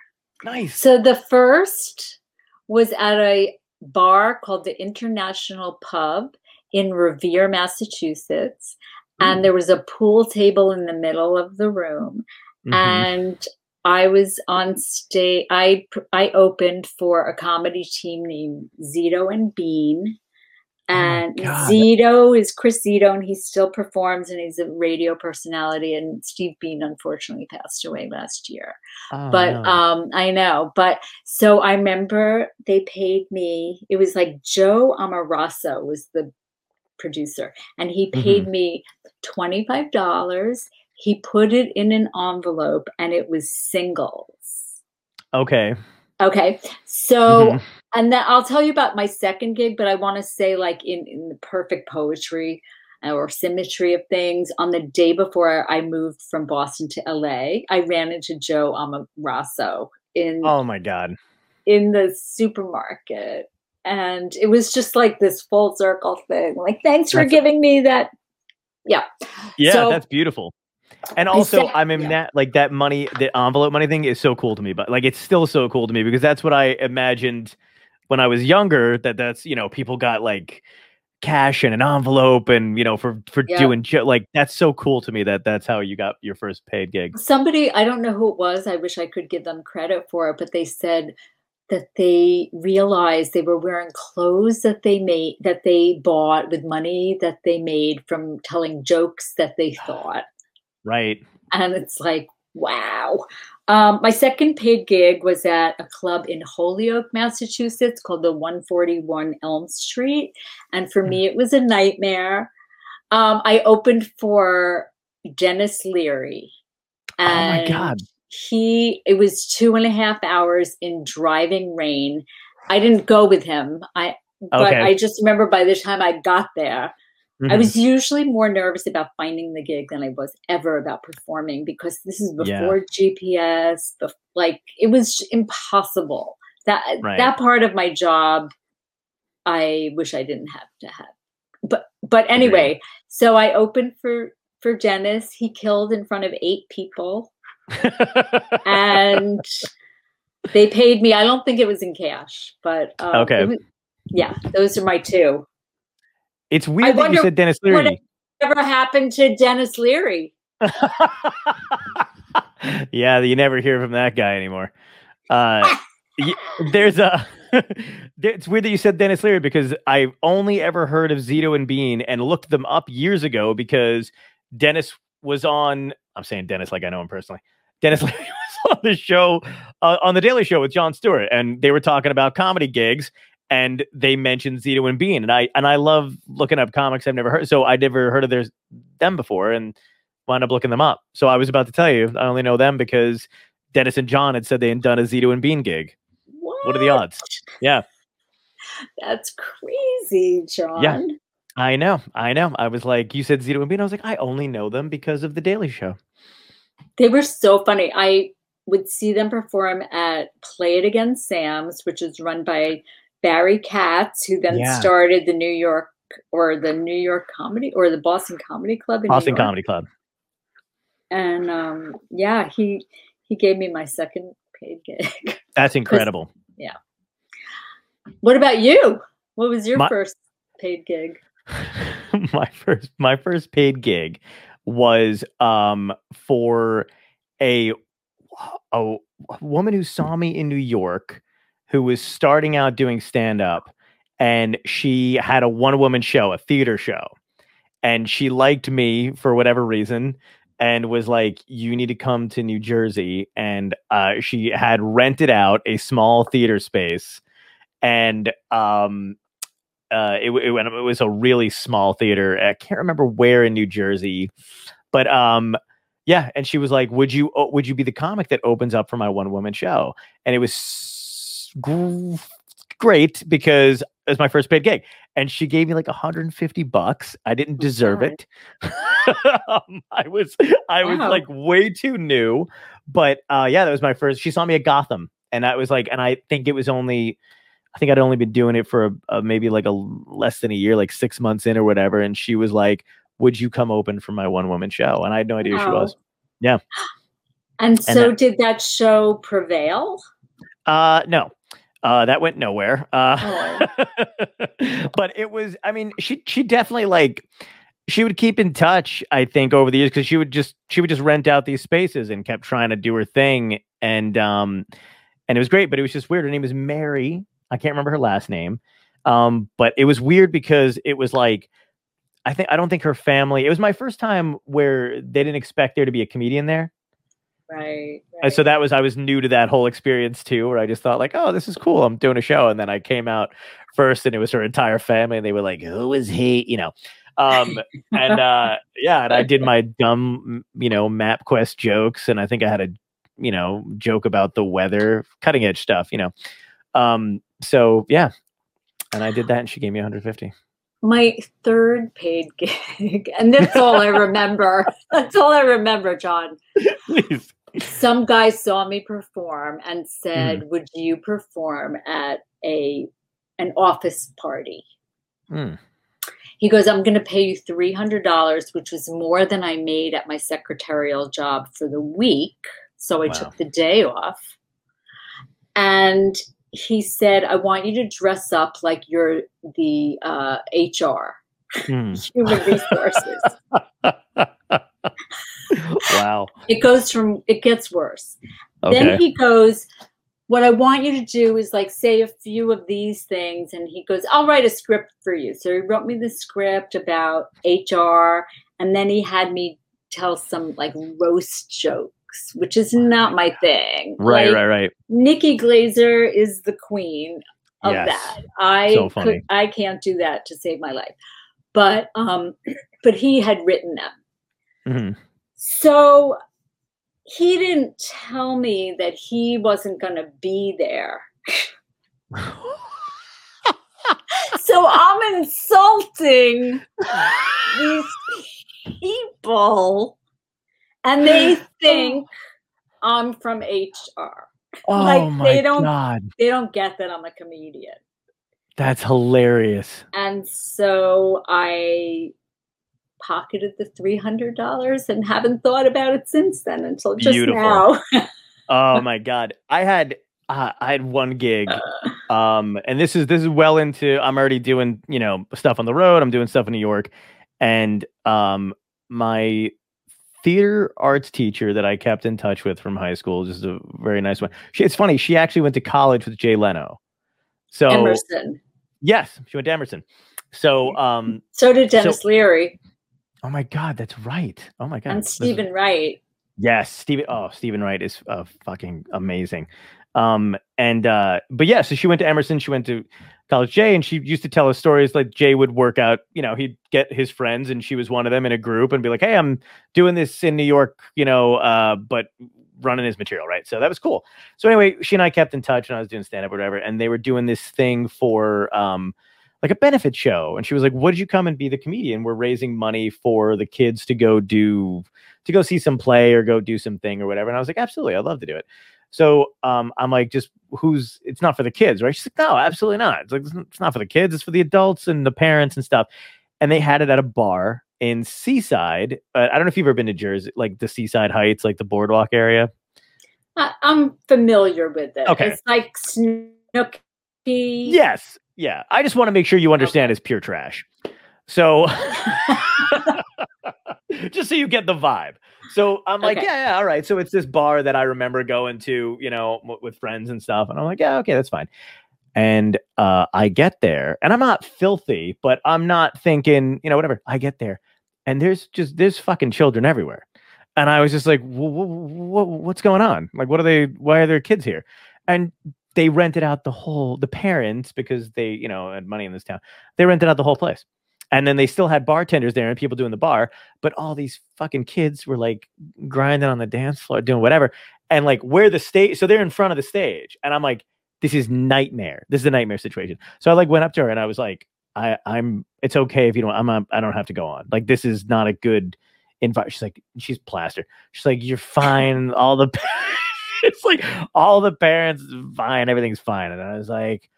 Nice. So the first was at a bar called the International Pub in Revere, Massachusetts. And there was a pool table in the middle of the room. Mhm. And I was on stage. I I opened for a comedy team named Zito and Bean. Oh And God. Zito is Chris Zito, and he still performs, and he's a radio personality. And Steve Bean unfortunately passed away last year Oh, but no. um i know but so i remember they paid me it was like joe amaraso was the producer and he Mm-hmm. paid me $25 he put it in an envelope and it was singles okay. okay so Mhm. and then i'll tell you about my second gig but i want to say like in, in the perfect poetry uh, or symmetry of things on the day before i moved from boston to la i ran into joe amaraso in Oh my god. in the supermarket and it was just like this full circle thing like thanks for That's- giving me that yeah Yeah, So- that's beautiful. And also, I mean yeah. that like that money, the envelope money thing is so cool to me. But like, it's still so cool to me because that's what I imagined when I was younger. That that's you know people got like cash in an envelope and you know for for Yeah. doing like that's so cool to me that that's how you got your first paid gig. somebody i don't know who it was i wish i could give them credit for it but they said that they realized they were wearing clothes that they made that they bought with money that they made from telling jokes that they thought. Right. and it's like wow. Um, my second paid gig was at a club in holyoke massachusetts called the 141 elm street. And for me it was a nightmare. Um, i opened for denis leary. Oh my god. He it was two and a half hours in driving rain i didn't go with him i but Okay. i just remember by the time i got there I Mhm. was usually more nervous about finding the gig than I was ever about performing because this is Yeah. before GPS. bef- like it was impossible. That Right. that part of my job, I wish I didn't have to have. But but anyway, so I opened for for Denis. He killed in front of eight people, and they paid me. I don't think it was in cash, but um, Okay. was- yeah, those are my two. it's weird that you said Denis Leary. Whatever happened to Denis Leary? yeah, you never hear from that guy anymore. Uh, y- there's a. it's weird that you said Denis Leary because I've only ever heard of Zito and Bean and looked them up years ago because Denis was on. I'm saying Denis like I know him personally. Denis Leary was on the show uh, on the Daily Show with Jon Stewart, and they were talking about comedy gigs. and they mentioned Zito and Bean, and I and I love looking up comics I've never heard. So I never heard of their them before, and wound up looking them up. So I was about to tell you, I only know them because Denis and Jon had said they had done a Zito and Bean gig. What? What are the odds? Yeah, That's crazy, John. Yeah. I know, I know. I was like, you said Zito and Bean. I was like, I only know them because of the Daily Show. They were so funny. I would see them perform at Play It Again Sam's, which is run by Barry Katz, who then Yeah. started the New York or the New York Comedy or the Boston Comedy Club Boston. Comedy Club. And um, yeah, he he gave me my second paid gig. That's incredible. Yeah. What about you? What was your My- first paid gig? my first my first paid gig was um for a a woman who saw me in New York who was starting out doing stand up and she had a one woman show, a theater show. And she liked me for whatever reason and was like you need to come to New Jersey and uh she had rented out a small theater space and um uh, it, it, went- it was a really small theater. I can't remember where in New Jersey, but um, yeah. And she was like, "Would you oh, would you be the comic that opens up for my one woman show?" And it was gr- great because it was my first paid gig, and she gave me like 150 bucks. I didn't deserve God. it. um, I was I was like way too new, but uh, yeah, that was my first. She saw me at Gotham, and I was like, and I think it was only. I think I'd only been doing it for a, a, maybe like a less than a year, like six months in or whatever. And she was like, "Would you come open for my one woman show?" And I had no idea who she was. Yeah. And so that- did that show prevail? Uh, no, uh, that went nowhere. Uh, Oh. but it was. I mean, she she definitely like she would keep in touch. I think over the years because she would just she would just rent out these spaces and kept trying to do her thing. And um, and it was great, but it was just weird. Her name was Mary. I can't remember her last name. Um, but it was weird because it was like. I think I don't think her family. It was my first time where they didn't expect there to be a comedian there. Right. And right. so that was I was new to that whole experience too, where I just thought like, oh, this is cool. I'm doing a show, and then I came out first, and it was her entire family, and they were like, who is he? You know, um, and uh, yeah, and I did my dumb, you know, MapQuest jokes, and I think I had a, you know, joke about the weather, cutting edge stuff, you know. Um, so yeah, and I did that, and she gave me 150. my third paid gig, and that's all I remember. that's all I remember, John. Please. Some guy saw me perform and said, Mm-hmm. "Would you perform at a an office party?" Hmm. He goes, "I'm going to pay you three hundred dollars, which was more than I made at my secretarial job for the week." So I Wow. took the day off, and he said, "I want you to dress up like you're the uh, HR, Hmm. human resources." wow. it goes from it gets worse. Okay. Then he goes, What I want you to do is like say a few of these things. And he goes, I'll write a script for you. So he wrote me the script about HR. And then he had me tell some like roast which is not my thing. right, Like, right, right. Nikki Glazer is the queen of Yes. that. I So funny. could, I can't do that to save my life. But um but he had written them. Mhm. So he didn't tell me that he wasn't going to be there. So I'm insulting these people and they think I'm from HR. Oh Like, my they don't- god, They don't get that I'm a comedian. that's hilarious. And so I pocketed the $300 and haven't thought about it since then until just Beautiful. now. Oh my god, I had uh, I had one gig, um, and this is this is well into. I'm already doing you know stuff on the road. I'm doing stuff in New York, and um, my theater arts teacher that I kept in touch with from high school, just a very nice one. She, it's funny, she actually went to college with Jay Leno. So Emerson. yes, she went to Emerson. So um, So did Denis Leary oh my god, that's right. Oh my god, and Steven Wright. Yes, Steven. Oh, Steven Wright is uh, fucking amazing. Um, and uh, but yeah, so she went to Emerson. She went to College J, and she used to tell us stories like Jay would work out. You know, he'd get his friends, and she was one of them in a group, and be like, "Hey, I'm doing this in New York," you know, uh, but running his material, right? So that was cool. So anyway, she and I kept in touch, and I was doing stand up or whatever, and they were doing this thing for um like a benefit show, and she was like, "Would you come and be the comedian? We're raising money for the kids to go do to go see some play or go do something or whatever." And I was like, "Absolutely, I'd love to do it." So um, I'm like, just who's? It's not for the kids, right? She's like, no, absolutely not. It's like it's not for the kids. It's for the adults and the parents and stuff. And they had it at a bar in Seaside. Uh, I don't know if you've ever been to Jersey, like the Seaside Heights, like the boardwalk area. I, I'm familiar with it. Okay. It's like Snooki. Yes, yeah. I just want to make sure you understand it's pure trash. So, just so you get the vibe. So I'm like, Okay. yeah, yeah, all right. So it's this bar that I remember going to, you know, w- with friends and stuff. And I'm like, yeah, okay, that's fine. And uh, I get there, and I'm not filthy, but I'm not thinking, you know, whatever. I get there, and there's just there's fucking children everywhere, and I was just like, w- w- w- what's going on? Like, what are they? Why are there kids here? And they rented out the whole the parents because they, you know, had money in this town. They rented out the whole place. And then they still had bartenders there and people doing the bar, but all these fucking kids were like grinding on the dance floor, doing whatever. And like where the stage, so they're in front of the stage. And I'm like, this is nightmare. This is a nightmare situation. So I like went up to her and I was like, I, I'm it's okay if you don't I'm not, I don't have to go on. Like this is not a good invite. She's like, she's plaster. She's like, you're fine. All the it's like all the parents fine, everything's fine. And I was like,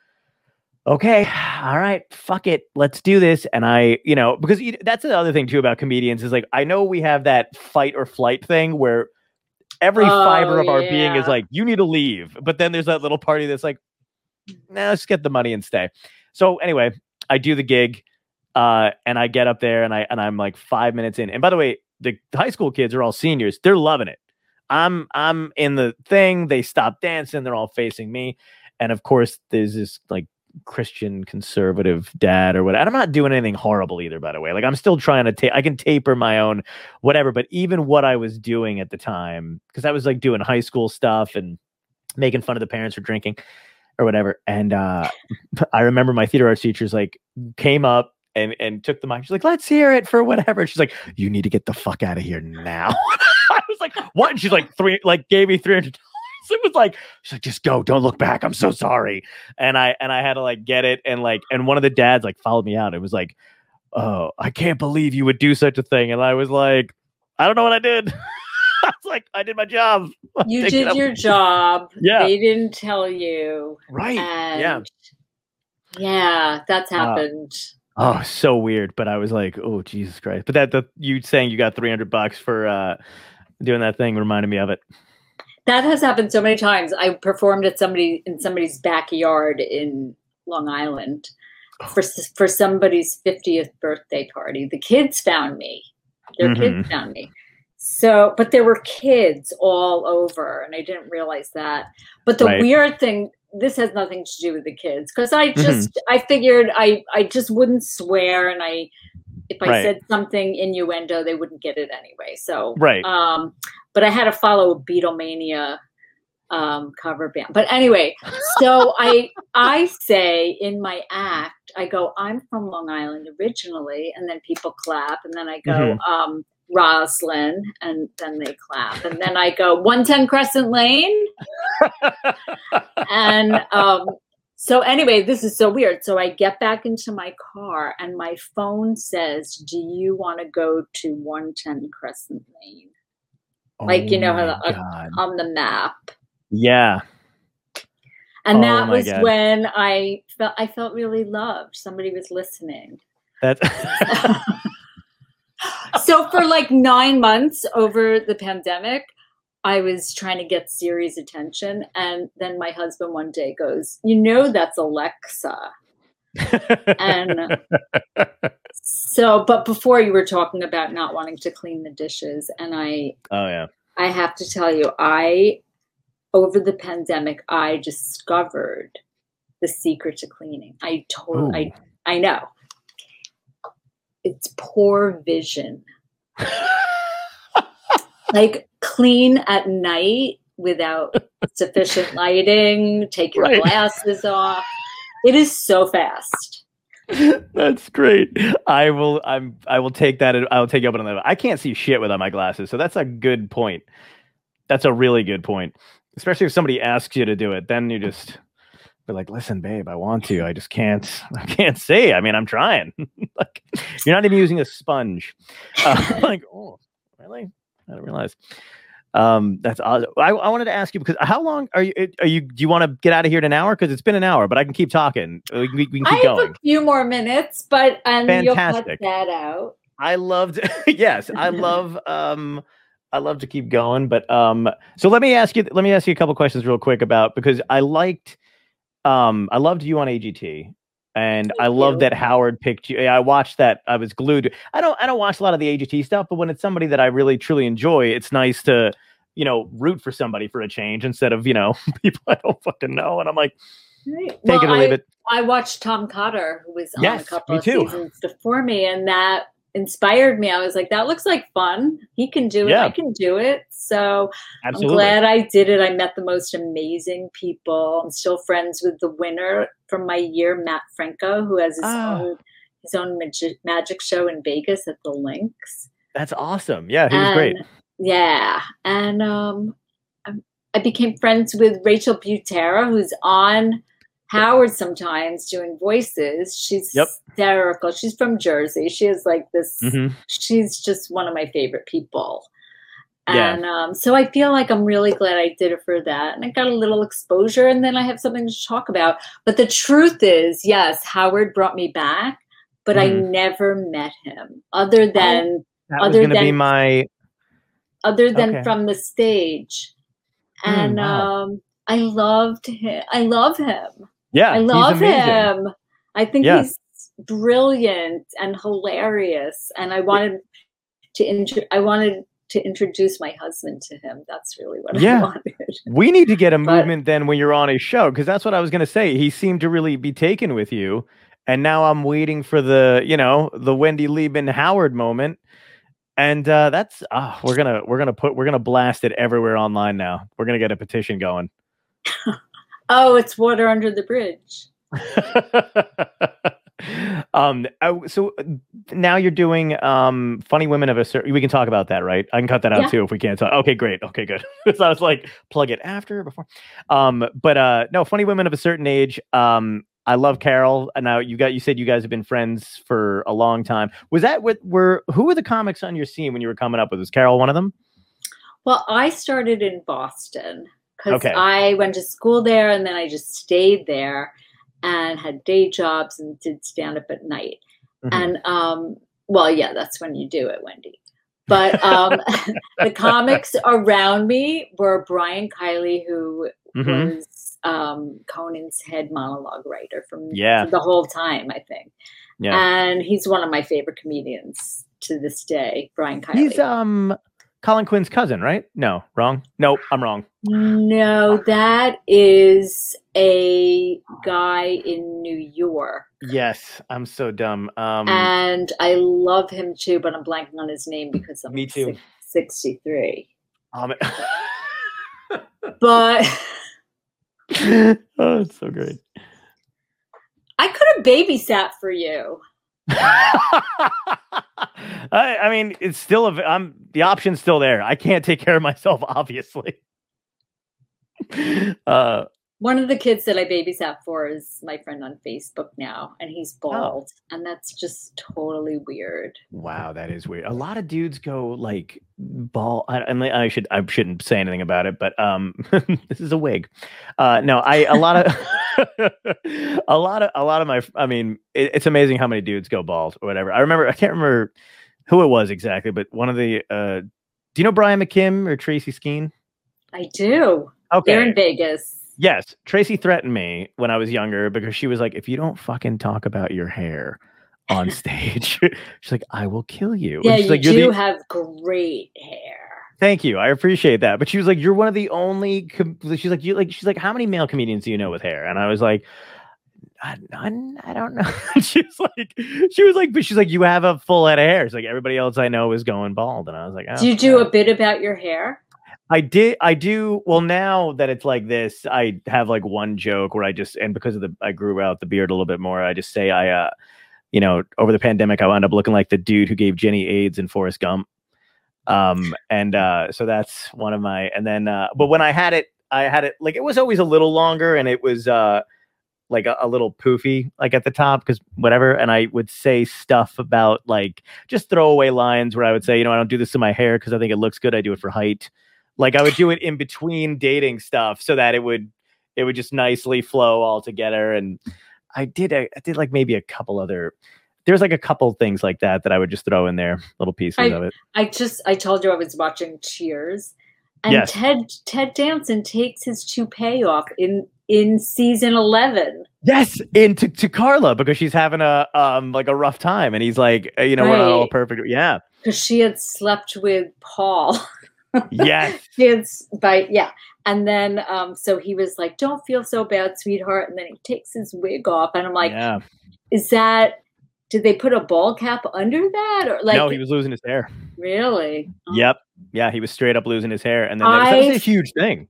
okay, all right, fuck it, let's do this. And I, you know, because you- that's the other thing too about comedians is like I know we have that fight or flight thing where every fiber Oh, of our being is like, you need to leave. But then there's that little party that's like, nah, let's get the money and stay. So anyway, I do the gig, uh, and I get up there and I and I'm like five minutes in. And by the way, the high school kids are all seniors. They're loving it. I'm I'm in the thing. They stop dancing. They're all facing me, and of course, there's this like Christian conservative dad or what. And I'm not doing anything horrible either, by the way. Like I'm still trying to take. I can taper my own whatever. But even what I was doing at the time, because I was like doing high school stuff and making fun of the parents for drinking or whatever. And uh, I remember my theater arts teachers like came up and and took the mic. She's like, "Let's hear it for whatever." She's like, "You need to get the fuck out of here now." I was like, "What?" And she's like, three like gave me three hundred. It was like she's like, "Just go, don't look back. I'm so sorry." And I and I had to like get it and like and one of the dads like followed me out. It was like, "Oh, I can't believe you would do such a thing." And I was like, "I don't know what I did." I was like, "I did my job." You did your job. Yeah. They didn't tell you. right. And yeah. yeah, that's Uh, happened. Oh, so weird. But I was like, oh Jesus Christ. But that the you saying you got three hundred bucks for uh doing that thing reminded me of it. That has happened so many times. I performed at somebody in somebody's backyard in Long Island for for somebody's 50th birthday party. The kids found me. Their Mhm. kids found me. So, but there were kids all over, and I didn't realize that. But the Right. weird thing, this has nothing to do with the kids, because I Mm-hmm. just I figured I I just wouldn't swear, and I if I Right. said something innuendo, they wouldn't get it anyway. So Right. um, but I had to follow a Beatlemania um, cover band. But anyway, so I I say in my act, I go, I'm from Long Island originally, and then people clap, and then I go, Mhm. um, Roslyn, and then they clap, and then I go 110 Crescent Lane, and um, so anyway, this is so weird. So I get back into my car, and my phone says, "Do you want to go to 110 Crescent Lane?" Oh like, you know how Oh the- on the map. Yeah. And Oh that was God. when I felt I felt really loved. Somebody was listening. That So for like 9 months over the pandemic, I was trying to get Siri's attention and then my husband one day goes, "You know that's Alexa." And so but before you were talking about not wanting to clean the dishes and I Oh yeah. I have to tell you, I over the pandemic, I discovered the secret to cleaning. I told I I know. It's poor vision. Like clean at night without sufficient lighting, take your Right. glasses off. It is so fast. That's great. I will. I'm. I will take that. I will take you up on that. I can't see shit without my glasses, so that's a good point. That's a really good point. Especially if somebody asks you to do it, then you just be like, "Listen, babe, I want to. I just can't. I can't see. I mean, I'm trying. like, you're not even using a sponge. Uh, like, oh, really? I didn't realize. Um, that's odd. I, I wanted to ask you because how long are you? Are you? Do you want to get out of here in an hour? Because it's been an hour, but I can keep talking. We, can- we can I have going. a few more minutes, but and you'll cut Fantastic. that out. I loved yes, I love um I love to keep going, but um so let me ask you let me ask you a couple questions real quick about because I liked um I loved you on AGT and I love you. that Howard picked you. I watched that. I was glued. I don't I don't watch a lot of the AGT stuff, but when it's somebody that I really truly enjoy, it's nice to you know root for somebody for a change instead of you know people I don't fucking know. And I'm like, Right. take Well, it or leave I, it. I watched Tom Cotter, who was on Yes, a couple of too. seasons before me, and that inspired me. I was like, that looks like fun. He can do it. Yeah. I can do it. So Absolutely. I'm glad I did it. I met the most amazing people. I'm still friends with the winner from my year, Matt Franco, who has his Ah. own his own magic, magic show in Vegas at the Links. That's awesome. Yeah, he was great. Yeah, and um, I became friends with Rachel Butera, who's on Howard sometimes doing voices. She's Yep. hysterical. She's from Jersey. She is like this. Mhm. She's just one of my favorite people. Yeah. And um, so I feel like I'm really glad I did it for that. And I got a little exposure, and then I have something to talk about. But the truth is, yes, Howard brought me back, but I Mhm. never met him other than That other going to be than- my other than Okay. from the stage. Hmm, And wow. um, I loved him. I love him. yeah. I love him. I think Yeah. he's brilliant and hilarious. And I wanted to intro- I wanted to introduce my husband to him. That's really what Yeah. I wanted. We need to get a But- movement then when you're on a show because that's what I was going to say. He seemed to really be taken with you, and now I'm waiting for the you know the Wendy Liebman Howard moment, and uh, that's ah, we're gonna we're gonna put we're gonna blast it everywhere online now. We're gonna get a petition going. Oh, it's water under the bridge. um I- so uh, now you're doing um funny women of a certain we can talk about that right? I can cut that out Yeah. too if we can't talk okay great okay good. So i was like plug it after before. Um but uh no funny women of a certain age um i love carol and now you got you said you guys have been friends for a long time. Was that what were who were the comics on your scene when you were coming up with was carol one of them? Well, I started in Boston because Okay. I went to school there and then I just stayed there and had day jobs and did stand up at night. Mhm. And um, well, yeah, that's when you do it, Wendy. But um, the comics around me were Brian Kiley, who Mhm. was um, Conan's head monologue writer from Yeah. the whole time, I think. yeah And he's one of my favorite comedians to this day, Brian Kiley. he's um colin quinn's cousin right no wrong nope i'm wrong No, that is a guy in New York. yes i'm so dumb um and I love him too, but I'm blanking on his name because I'm Me too. six- 63. Um, But oh, it's so great. I could have babysat for you. I, I mean, it's still a. I'm the option's still there. I can't take care of myself, obviously. Uh, One of the kids that I babysat for is my friend on Facebook now, and he's Oh. bald. And that's just totally weird. wow, that is weird. A lot of dudes go like ball. I, I, I should. I shouldn't say anything about it, but um, this is a wig. Uh, no, I a lot of. a lot of a lot of my i mean it, it's amazing how many dudes go bald or whatever i remember i can't remember who it was exactly but one of the uh do you know brian mckim or traci skene I do. okay They're in Vegas. Yes traci threatened me when i was younger because she was like if you don't fucking talk about your hair on stage she's like i will kill you Yeah, she's you like, "You're do the- have great hair. Thank you. I appreciate that. But she was like, "You're one of the only." Com-, she's like, "You like." She's like, "How many male comedians do you know with hair?" And I was like, uh, "I, I, I don't know." she was like, "She was like," but she's like, "You have a full head of hair." It's like everybody else I know is going bald, and I was like, oh, do you do all a bit about your hair? I did. I do. Well, now that it's like this, I have like one joke where I just and because of the I grew out the beard a little bit more. I just say I, uh, you know, over the pandemic, I wound up looking like the dude who gave Jenny AIDS in Forrest Gump. Um, and uh, so that's one of my. And then, uh, but when I had it, I had it like it was always a little longer, and it was uh, like a, a little poofy, like at the top, because whatever. And I would say stuff about like just throwaway lines where I would say, you know, I don't do this to my hair because I think it looks good. I do it for height. Like I would do it in between dating stuff so that it would it would just nicely flow all together. And I did I did like maybe a couple other there's like a couple things like that that I would just throw in there, little pieces I- of it. I just I told you I was watching Cheers, and Yes. Ted Ted Danson takes his toupee off in in season eleven. Yes, into to Carla because she's having a um like a rough time, and he's like, uh, you know, we're not all Right. perfect. Yeah, because she had slept with Paul. yes, had by yeah, and then um, so he was like, "Don't feel so bad, sweetheart," and then he takes his wig off, and I'm like, yeah. "Is that? Did they put a ball cap under that, or like no, he was losing his hair. really? Yep, yeah, he was straight up losing his hair, and then that was, that was a huge thing.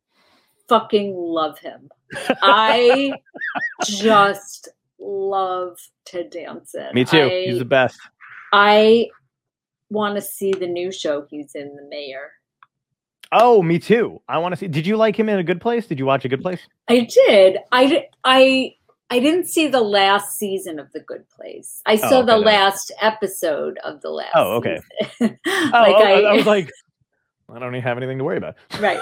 fucking love him. I just love Ted Danson. Me too. I, he's the best. I want to see the new show he's in, The Mayor. Oh, me too. I want to see. Did you like him in a good place? Did you watch a good place? I did. I I I didn't see the last season of The Good Place. I saw Oh, okay, the then. last episode of the last. Oh, okay. Oh, like oh, I, I, I was like, I don't even have anything to worry about. right.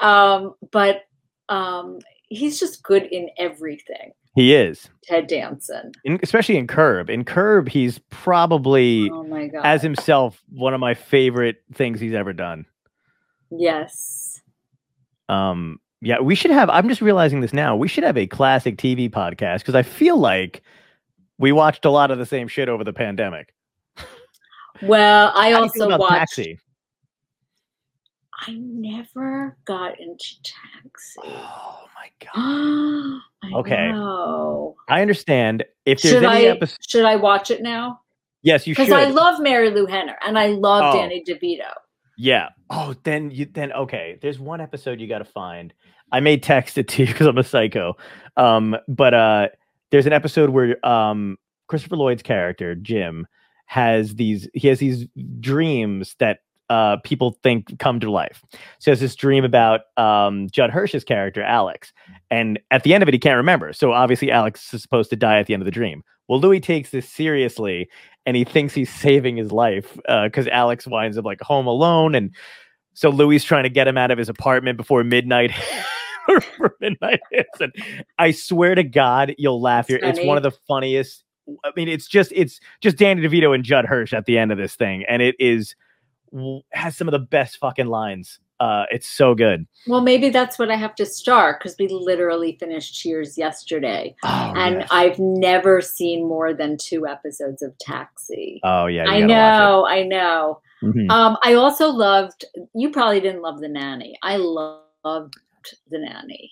Um, but um, he's just good in everything. He is, Ted Danson. in, especially in Curb. In Curb, he's probably Oh my god. as himself one of my favorite things he's ever done. Yes. Um, yeah, we should have. I'm just realizing this now. We should have a classic TV podcast because I feel like we watched a lot of the same shit over the pandemic. Well, I How do you feel also watched. Taxi. I never got into Taxi. Oh my god! I Okay. know. I understand if there's Should any I episode. should I watch it now? Yes, you should. Because I love Marilu Henner and I love Oh. Danny DeVito. Yeah. Oh, then you then okay. There's one episode you got to find. I may text it to you because I'm a psycho. Um, but uh, there's an episode where um Christopher Lloyd's character Jim has these. He has these dreams that uh people think come to life. So he has this dream about um Judd Hirsch's character Alex, and at the end of it he can't remember. So obviously Alex is supposed to die at the end of the dream. Well, Louis takes this seriously and he thinks he's saving his life uh, because Alex winds up like home alone, and so Louis trying to get him out of his apartment before midnight. before midnight hits, and I swear to God, you'll laugh. Here, it's one of the funniest. I mean, it's just it's just Danny DeVito and Judd Hirsch at the end of this thing, and it is has some of the best fucking lines. Uh, it's so good. Well, maybe that's what I have to start because we literally finished Cheers yesterday. Oh, and yes. I've never seen more than two episodes of Taxi. oh yeah, I know, I know. Mhm. Um, I also loved. You probably didn't love the nanny. I loved the nanny.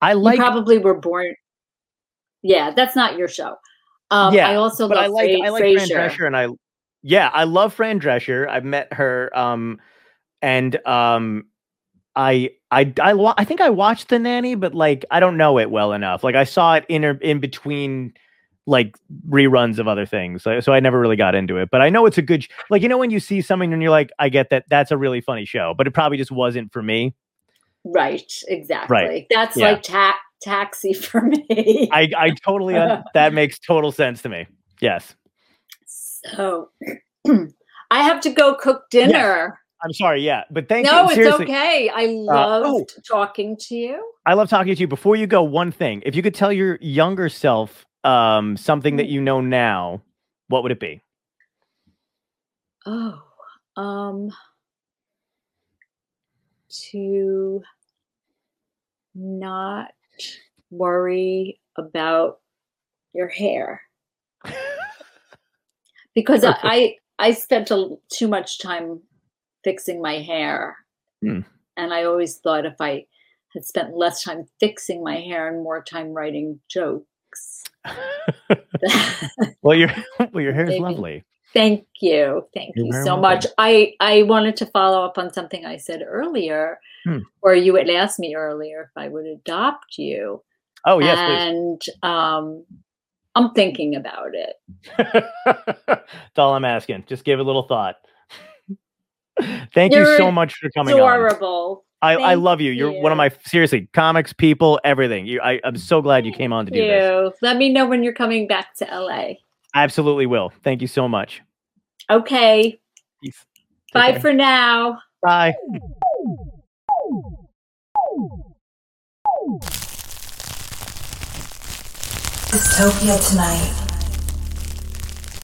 I You like, probably were born. Yeah, that's not your show. Um, Yeah, I also love I like Fra- I like Fran Drescher, and I yeah, I love Fran Drescher. I've met her, um, and um, I I I I think I watched The Nanny, but like I don't know it well enough. Like I saw it in in between like reruns of other things, so, so I never really got into it. But I know it's a good like you know when you see something and you're like, I get that that's a really funny show, but it probably just wasn't for me. Right, exactly. Right. That's Yeah. like ta- taxi for me. I I totally un- that makes total sense to me. Yes. so I have to go cook dinner. I'm sorry, yeah, but thank No, you. No, it's okay. I oh. loved talking to you. I love talking to you. Before you go, one thing: if you could tell your younger self um, something that you know now, what would it be? Oh, um, to not worry about your hair because I, I I spent a, too much time fixing my hair, Hmm. and I always thought if I had spent less time fixing my hair and more time writing jokes, well, your well, your hair is Maybe. lovely. Thank you. Thank You're you so welcome. much. I, I wanted to follow up on something I said earlier, Hmm. or you had asked me earlier if I would adopt you. Oh yes, and um, I'm thinking about it. That's all I'm asking. Just give it a little thought. Thank you You're so much for coming on. Adorable. I, I Thank love you. You're one of my seriously comics people, everything. You, I, I'm so glad you came on to do Thank this. Let me know when you're coming back to LA. I Absolutely will. Thank you so much. Okay. Peace. Bye care. for now. Bye. Dystopia tonight.